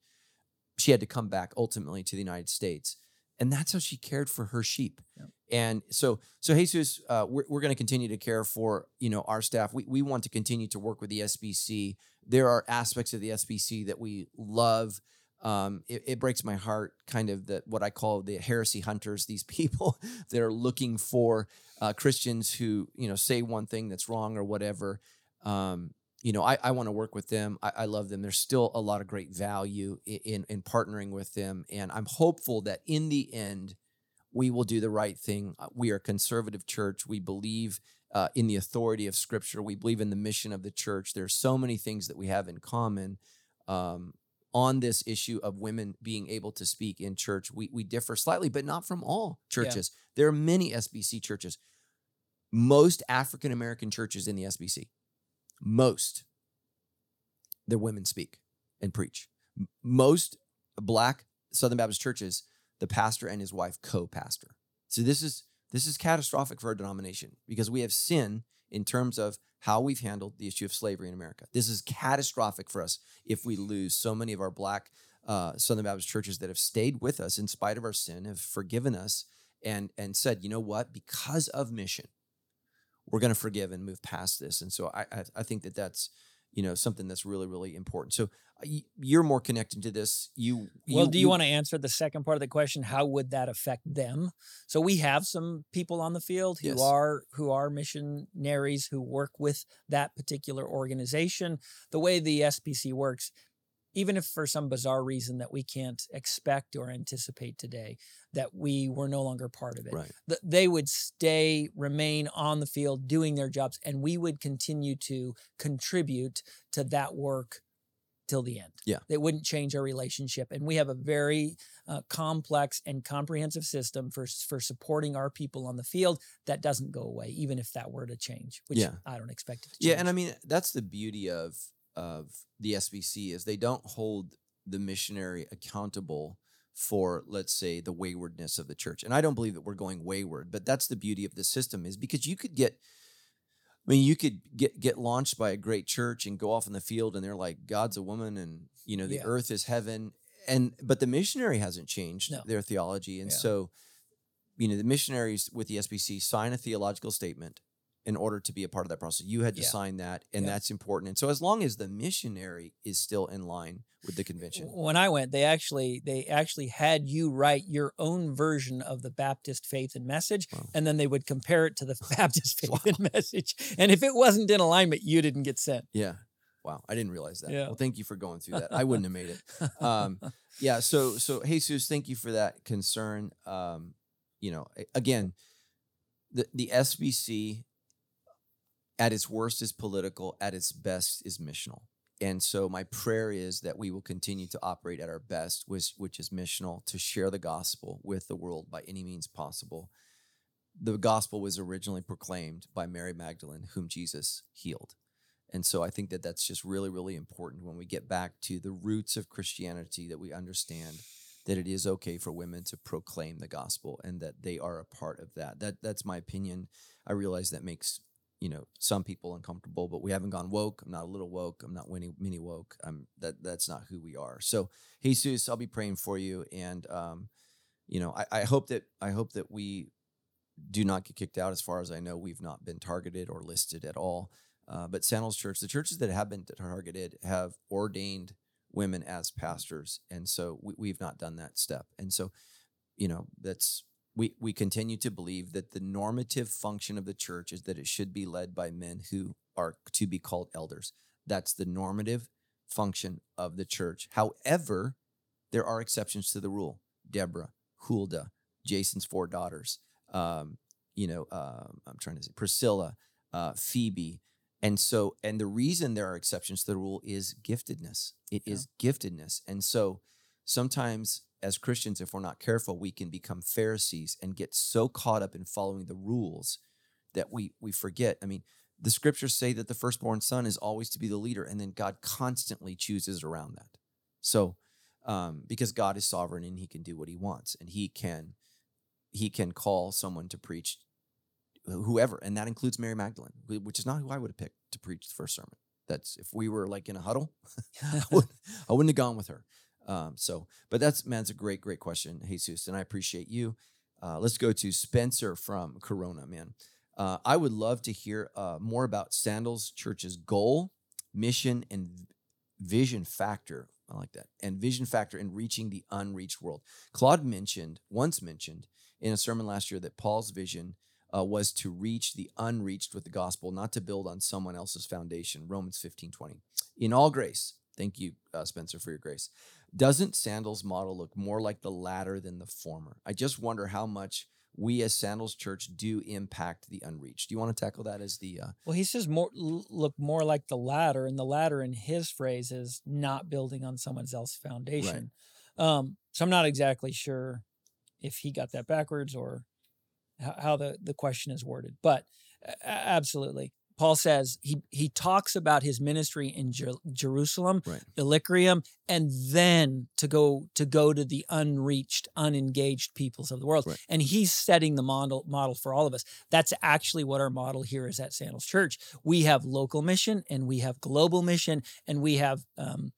she had to come back ultimately to the United States. And that's how she cared for her sheep. Yep. And so, so Jesus, uh, we're, we're going to continue to care for you know our staff. We we want to continue to work with the SBC. There are aspects of the SBC that we love. Um, it, it breaks my heart, kind of that what I call the heresy hunters. These people that are looking for uh, Christians who you know say one thing that's wrong or whatever. Um, you know, I, I want to work with them. I, I love them. There's still a lot of great value in, in in partnering with them, and I'm hopeful that in the end we will do the right thing. Uh, We are a conservative church. We believe uh, in the authority of Scripture. We believe in the mission of the church. There are so many things that we have in common um, on this issue of women being able to speak in church. We we differ slightly, but not from all churches. There are many SBC churches. Most African American churches in the SBC, most, their women speak and preach. Most black Southern Baptist churches, the pastor and his wife co-pastor. So this is this is catastrophic for our denomination because we have sin in terms of how we've handled the issue of slavery in America. This is catastrophic for us if we lose so many of our black uh, Southern Baptist churches that have stayed with us in spite of our sin, have forgiven us, and and said, you know what, because of mission, we're going to forgive and move past this. And so I, I I think that that's you know something that's really really important. So uh, you're more connected to this. You Well, do you, want to answer the second part of the question? How would that affect them? So we have some people on the field who Yes. are who are missionaries who work with that particular organization. The way the SBC works, even if for some bizarre reason that we can't expect or anticipate today, that we were no longer part of it, right? th- they would stay, remain on the field doing their jobs, and we would continue to contribute to that work till the end. Yeah. It wouldn't change our relationship. And we have a very uh, complex and comprehensive system for, for supporting our people on the field that doesn't go away, even if that were to change, which Yeah. I don't expect it to change. Yeah, and I mean that's the beauty of of the SBC is they don't hold the missionary accountable for let's say the waywardness of the church. And I don't believe that we're going wayward, but that's the beauty of the system is because you could get I mean, you could get get launched by a great church and go off in the field, and they're like, "God's a woman," and you know, the Yeah. earth is heaven, and but the missionary hasn't changed No. their theology, and Yeah. so, you know, the missionaries with the SBC sign a theological statement in order to be a part of that process. You had to Yeah. sign that, and Yeah. that's important. And so, as long as the missionary is still in line with the convention, When I went, they actually they actually had you write your own version of the Baptist faith and message, Wow. and then they would compare it to the Baptist faith and message. And if it wasn't in alignment, you didn't get sent. yeah. Wow, I didn't realize that. Yeah. Well, thank you for going through that. I wouldn't have made it. um, yeah so so jesus thank you for that concern um you know again the the sbc at its worst is political at its best is missional and so my prayer is that we will continue to operate at our best which which is missional to share the gospel with the world by any means possible the gospel was originally proclaimed by mary magdalene whom jesus healed and so I think that that's just really, really important when we get back to the roots of Christianity that we understand that it is okay for women to proclaim the gospel and that they are a part of that. That that's my opinion. I realize that makes you know some people uncomfortable, but we haven't gone woke. I'm not a little woke. I'm not mini, mini woke. I'm that that's not who we are. So Jesus, I'll be praying for you, and um, you know I, I hope that I hope that we do not get kicked out. As far as I know, we've not been targeted or listed at all. Uh, but Sandals Church, the churches that have been targeted have ordained women as pastors, and so we, we've not done that step. And so, you know, that's we we continue to believe that the normative function of the church is that it should be led by men who are to be called elders. That's the normative function of the church. However, there are exceptions to the rule. Deborah, Huldah, Jason's four daughters, um, you know, um, I'm trying to say Priscilla, uh, Phoebe. And so, and the reason there are exceptions to the rule is giftedness. It Yeah. is giftedness. And so sometimes as Christians, if we're not careful, we can become Pharisees and get so caught up in following the rules that we we forget. I mean, the scriptures say that the firstborn son is always to be the leader, and then God constantly chooses around that. So, um, because God is sovereign and He can do what He wants, and He can He can call someone to preach whoever, and that includes Mary Magdalene, which is not who I would have picked to preach the first sermon. That's if we were like in a huddle, I, would, I wouldn't have gone with her. Um, so, but that's man, it's a great, great question, Jesus, and I appreciate you. Uh, let's go to Spencer from Corona, man. Uh, I would love to hear uh, more about Sandals Church's goal, mission, and vision factor. I like that. And vision factor in reaching the unreached world. Claude mentioned, once mentioned in a sermon last year, that Paul's vision uh, was to reach the unreached with the gospel, not to build on someone else's foundation. Romans 15 20. In all grace, thank you, uh, Spencer, for your grace. Doesn't Sandals' model look more like the latter than the former? I just wonder how much we as Sandals Church do impact the unreached. Do you want to tackle that as the uh, Well, he says more look more like the latter, and the latter in his phrase is not building on someone else's foundation. Um, so I'm not exactly sure if he got that backwards or how, how the the question is worded, but a- absolutely. Paul says he he talks about his ministry in Jer- Jerusalem, Right. Illyricum, and then to go to go to the unreached, unengaged peoples of the world. Right. And he's setting the model model for all of us. That's actually what our model here is at Sandals Church. We have local mission and we have global mission and we have um,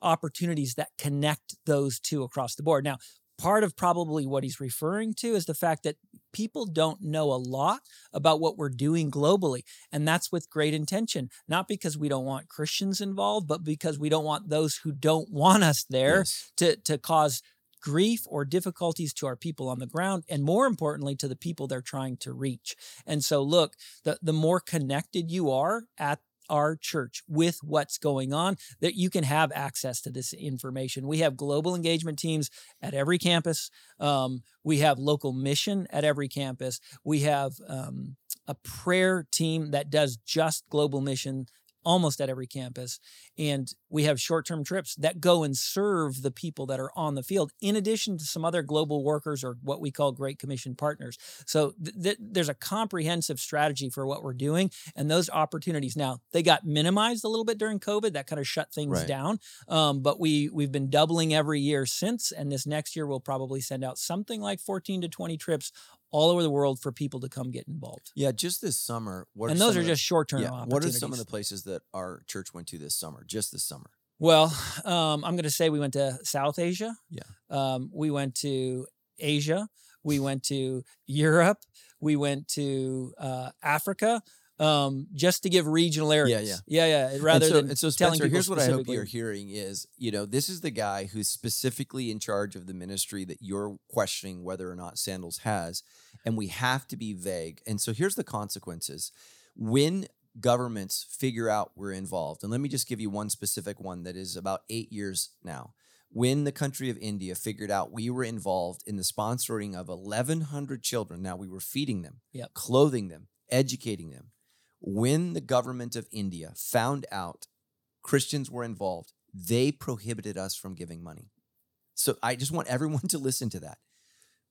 opportunities that connect those two across the board. Now, part of probably what he's referring to is the fact that people don't know a lot about what we're doing globally. And that's with great intention, not because we don't want Christians involved, but because we don't want those who don't want us there Yes. to, to cause grief or difficulties to our people on the ground and more importantly to the people they're trying to reach and so look the, the more connected you are at our church with what's going on that you can have access to this information. We have global engagement teams at every campus. Um, we have local mission at every campus. We have um, a prayer team that does just global mission almost at every campus. And we have short term trips that go and serve the people that are on the field, in addition to some other global workers or what we call Great Commission partners. So th- th- there's a comprehensive strategy for what we're doing. And those opportunities now, they got minimized a little bit during COVID. That kind of shut things Right. down. Um, but we, we've been doubling every year since. And this next year, we'll probably send out something like 14 to 20 trips all over the world for people to come get involved. Yeah, just this summer. What and are those are just short term yeah. What are some of the places that our church went to this summer? Just this summer. Well, um, I'm going to say we went to South Asia. Yeah. Um, we went to Asia. We went to Europe. We went to uh, Africa. Um, just to give regional areas. yeah. yeah, yeah. Rather and so, than and so telling Spencer, people here's what I hope you're hearing is, you know, this is the guy who's specifically in charge of the ministry that you're questioning whether or not Sandals has, and we have to be vague. And so here's the consequences. When governments figure out we're involved, and let me just give you one specific one that is about eight years now. When the country of India figured out we were involved in the sponsoring of 1,100 children, now we were feeding them, Yep. clothing them, educating them. When the government of India found out Christians were involved, they prohibited us from giving money. So I just want everyone to listen to that.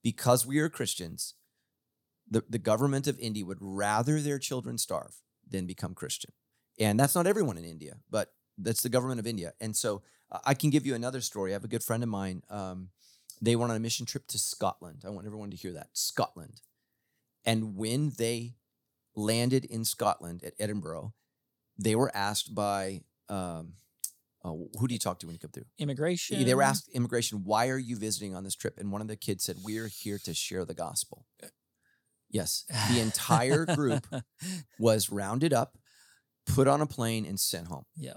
Because we are Christians, the, the government of India would rather their children starve than become Christian. And that's not everyone in India, but that's the government of India. And so uh, I can give you another story. I have a good friend of mine. Um, they went on a mission trip to Scotland. I want everyone to hear that Scotland. And when they landed in Scotland at Edinburgh, they were asked by um, oh, who do you talk to when you come through? immigration. They were asked immigration, why are you visiting on this trip? And one of the kids said, We're here to share the gospel. Yes. The entire group was rounded up, put on a plane, and sent home. Yeah.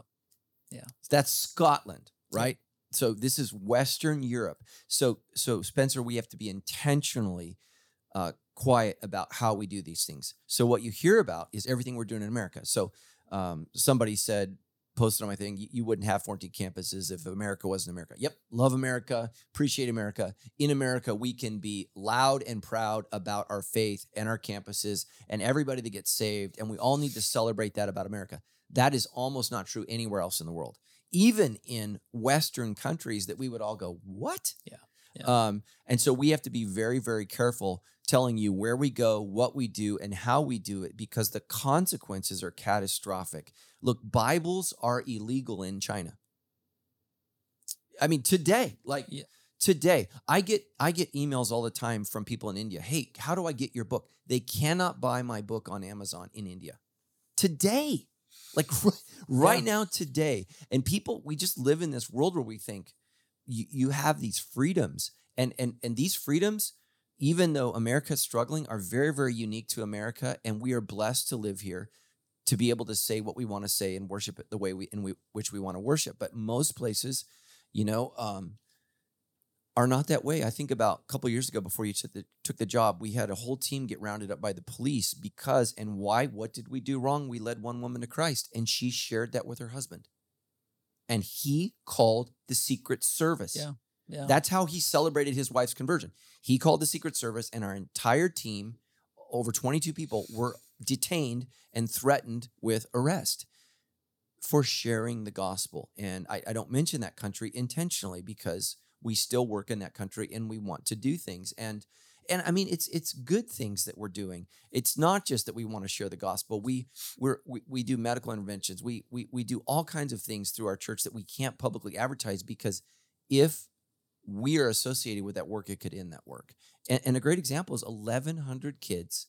Yeah. That's Scotland, right? So this is Western Europe. So so Spencer, we have to be intentionally uh, quiet about how we do these things. So what you hear about is everything we're doing in America. So um, somebody said, posted on my thing, you, wouldn't have 14 campuses if America wasn't America. Yep, love America, appreciate America. In America, we can be loud and proud about our faith and our campuses and everybody that gets saved, and we all need to celebrate that about America. That is almost not true anywhere else in the world. Even in Western countries that we would all go, what? Yeah, yeah. Um, and so we have to be very, very careful telling you where we go, what we do, and how we do it because the consequences are catastrophic. Look, Bibles are illegal in China. I mean, today, like Yeah. today, I get I get emails all the time from people in India. Hey, how do I get your book? They cannot buy my book on Amazon in India. Today. Like right, Yeah. now, today. And people, we just live in this world where we think you, you have these freedoms. And and and these freedoms, even though America's struggling, are very, very unique to America. And we are blessed to live here to be able to say what we want to say and worship it the way we in we, which we want to worship. But most places, you know, um, are not that way. I think about a couple years ago before you took the, took the job, we had a whole team get rounded up by the police because and why? What did we do wrong? We led one woman to Christ, and she shared that with her husband, and he called the Secret Service. Yeah. Yeah. That's how he celebrated his wife's conversion. He called the Secret Service, and our entire team, over 22 people, were detained and threatened with arrest for sharing the gospel. And I, I don't mention that country intentionally because we still work in that country and we want to do things. And and I mean it's it's good things that we're doing. It's not just that we want to share the gospel. We we're, we we do medical interventions. We we we do all kinds of things through our church that we can't publicly advertise because if we are associated with that work, it could end that work. And, and a great example is 1,100 kids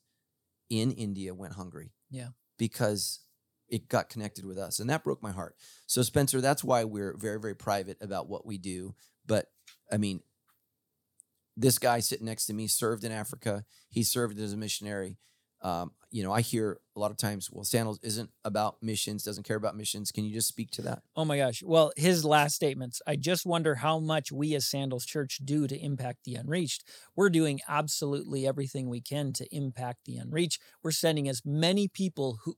in India went hungry. Yeah. Because it got connected with us. And that broke my heart. So, Spencer, that's why we're very, very private about what we do. But I mean, this guy sitting next to me served in Africa. He served as a missionary. Um, you know, I hear a lot of times, well, Sandals isn't about missions, doesn't care about missions. Can you just speak to that? Oh my gosh. Well, his last statements. I just wonder how much we as Sandals Church do to impact the unreached. We're doing absolutely everything we can to impact the unreached. We're sending as many people who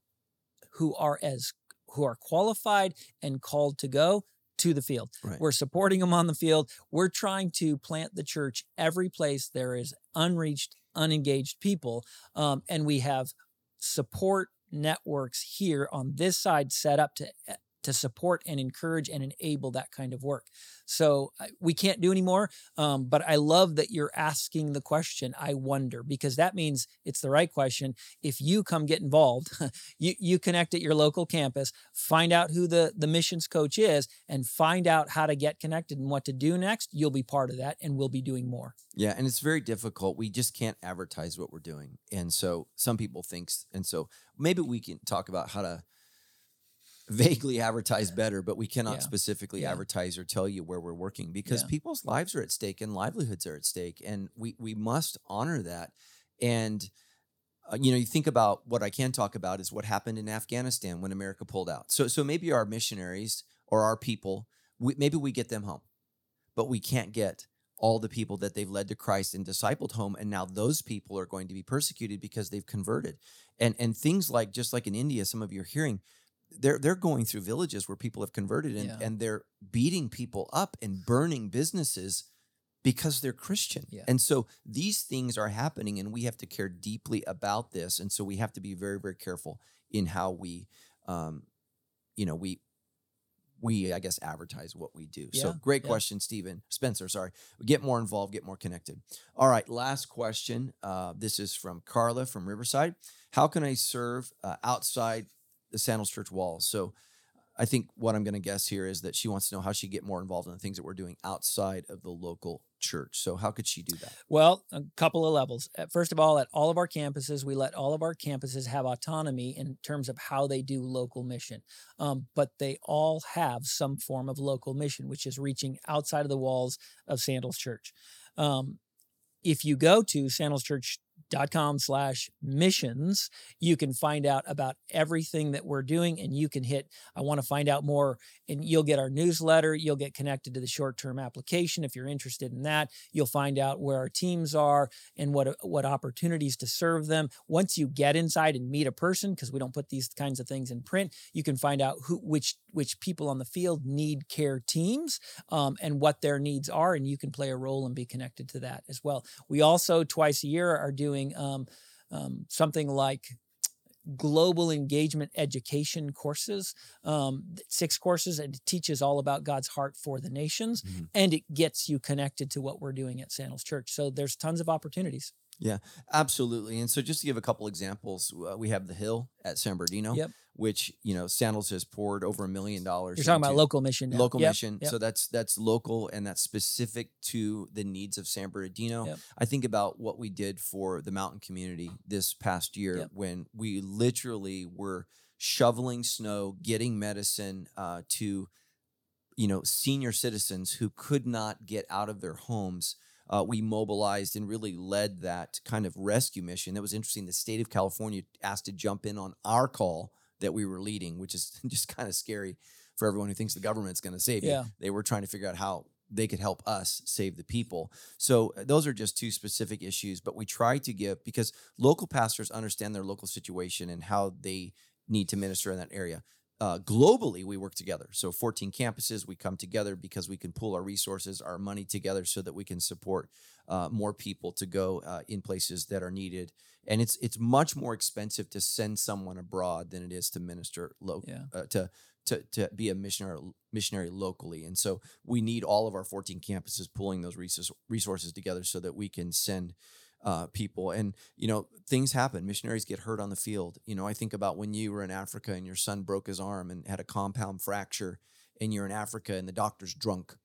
who are as who are qualified and called to go to the field. Right. We're supporting them on the field. We're trying to plant the church every place there is unreached, unengaged people. Um, and we have support networks here on this side set up to eh, to support and encourage and enable that kind of work. So we can't do anymore. Um, but I love that you're asking the question. I wonder because that means it's the right question. If you come get involved, you you connect at your local campus, find out who the the missions coach is, and find out how to get connected and what to do next. You'll be part of that, and we'll be doing more. Yeah, and it's very difficult. We just can't advertise what we're doing, and so some people thinks, and so maybe we can talk about how to vaguely advertise better, but we cannot yeah. specifically yeah. advertise or tell you where we're working because yeah. people's lives are at stake and livelihoods are at stake, and we we must honor that. And uh, you know, you think about what I can talk about is what happened in Afghanistan when America pulled out. So so maybe our missionaries or our people, we, maybe we get them home, but we can't get all the people that they've led to Christ and discipled home and now those people are going to be persecuted because they've converted. And and things like just like in India some of you are hearing they're they're going through villages where people have converted and, yeah. and they're beating people up and burning businesses because they're Christian. Yeah. And so these things are happening and we have to care deeply about this. And so we have to be very, very careful in how we um, you know, we we I guess advertise what we do. Yeah. So great question, Stephen Spencer. Sorry, get more involved, get more connected. All right, last question. Uh, this is from Carla from Riverside. How can I serve uh, outside the Sandals Church walls. So I think what I'm going to guess here is that she wants to know how she get more involved in the things that we're doing outside of the local church. So how could she do that? Well, a couple of levels. First of all, at all of our campuses, we let all of our campuses have autonomy in terms of how they do local mission. Um, but they all have some form of local mission, which is reaching outside of the walls of Sandals Church. Um, if you go to Sandals Church dot com slash missions. You can find out about everything that we're doing and you can hit i want to find out more and you'll get our newsletter. You'll get connected to the short-term application if you're interested in that. You'll find out where our teams are and what what opportunities to serve them. Once you get inside and meet a person because we don't put these kinds of things in print you can find out who which which people on the field need care teams um, and what their needs are and you can play a role and be connected to that as well. We also twice a year are doing doing um, um, something like global engagement education courses, um, six courses, and it teaches all about God's heart for the nations, mm-hmm. and it gets you connected to what we're doing at Sandals Church. So there's tons of opportunities. Yeah, absolutely. And so just to give a couple examples, uh, we have the Hill at San Bernardino, yep. which you know Sandals has poured over a million dollars. You're talking about local mission, now. local yep. mission. Yep. So that's that's local and that's specific to the needs of San Bernardino. I think about what we did for the mountain community this past year when we literally were shoveling snow, getting medicine uh, to you know senior citizens who could not get out of their homes uh, we mobilized and really led that kind of rescue mission. That was interesting. The state of California asked to jump in on our call that we were leading, which is just kind of scary for everyone who thinks the government's going to save yeah. you. They were trying to figure out how they could help us save the people. So uh, those are just two specific issues, but we try to give because local pastors understand their local situation and how they need to minister in that area uh, globally we work together. So 14 campuses we come together because we can pool our resources our money together so that we can support uh, more people to go uh, in places that are needed. And it's it's much more expensive to send someone abroad than it is to minister lo- yeah. Uh, to to, to be a missionary missionary locally. And so we need all of our 14 campuses pulling those resources together so that we can send uh, people. And, you know, things happen. Missionaries get hurt on the field. You know, I think about when you were in Africa and your son broke his arm and had a compound fracture, and you're in Africa and the doctor's drunk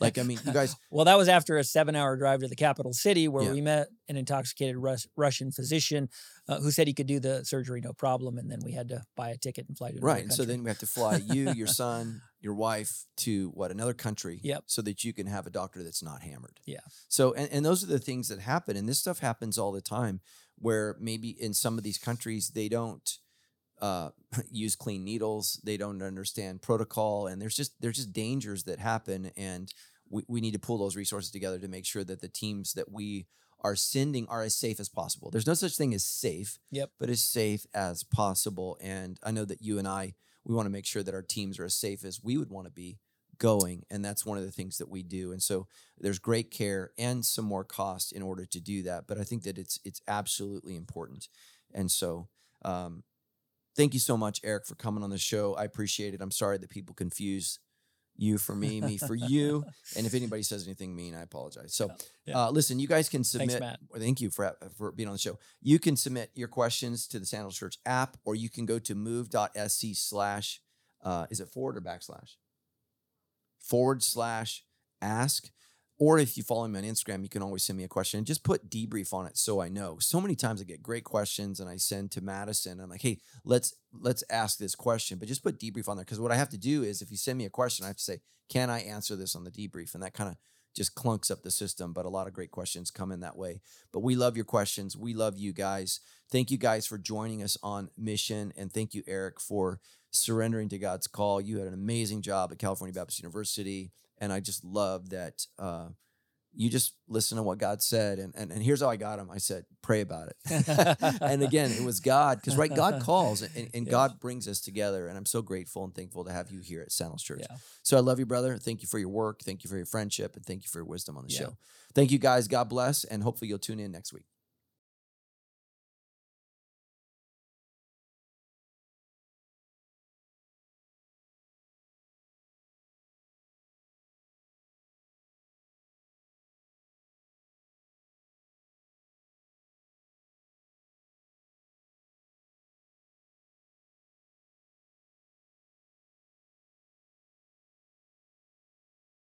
like, I mean, you guys. well, that was after a seven hour drive to the capital city where yeah. we met an intoxicated Rus- Russian physician uh, who said he could do the surgery no problem. And then we had to buy a ticket and fly to Right. And so then we have to fly you, your son, your wife to what, another country. Yep. So that you can have a doctor that's not hammered. Yeah. So, and, and those are the things that happen. And this stuff happens all the time where maybe in some of these countries, they don't uh, use clean needles. They don't understand protocol, and there's just there's just dangers that happen, and we, we need to pull those resources together to make sure that the teams that we are sending are as safe as possible. There's no such thing as safe, yep. but as safe as possible. And I know that you and I we want to make sure that our teams are as safe as we would want to be going and that's one of the things that we do and so there's great care and some more cost in order to do that but i think that it's it's absolutely important and so um, thank you so much, Erik, for coming on the show. I appreciate it. I'm sorry that people confuse you for me, me for you. And if anybody says anything mean, I apologize. So, Yeah. uh, listen, you guys can submit. Matt. Thank you for for being on the show. You can submit your questions to the Sandals Church app, or you can go to move.sc slash. Uh, is it forward or backslash? Forward slash ask. Or if you follow me on Instagram, you can always send me a question and just put debrief on it so I know. So many times I get great questions and I send to Madison. I'm like, hey, let's let's ask this question, but just put debrief on there. Because what I have to do is if you send me a question, I have to say, can I answer this on the debrief? And that kind of just clunks up the system. But a lot of great questions come in that way. But we love your questions. We love you guys. Thank you guys for joining us on mission. And thank you, Erik, for surrendering to God's call. You had an amazing job at California Baptist University. And I just love that uh, you just listen to what God said. And, and, and here's how I got him I said, pray about it. and again, it was God, because right, God calls and, and Yes. God brings us together. And I'm so grateful and thankful to have you here at Sandals Church. Yeah. So I love you, brother. Thank you for your work. Thank you for your friendship. And thank you for your wisdom on the Yeah. show. Thank you, guys. God bless. And hopefully you'll tune in next week.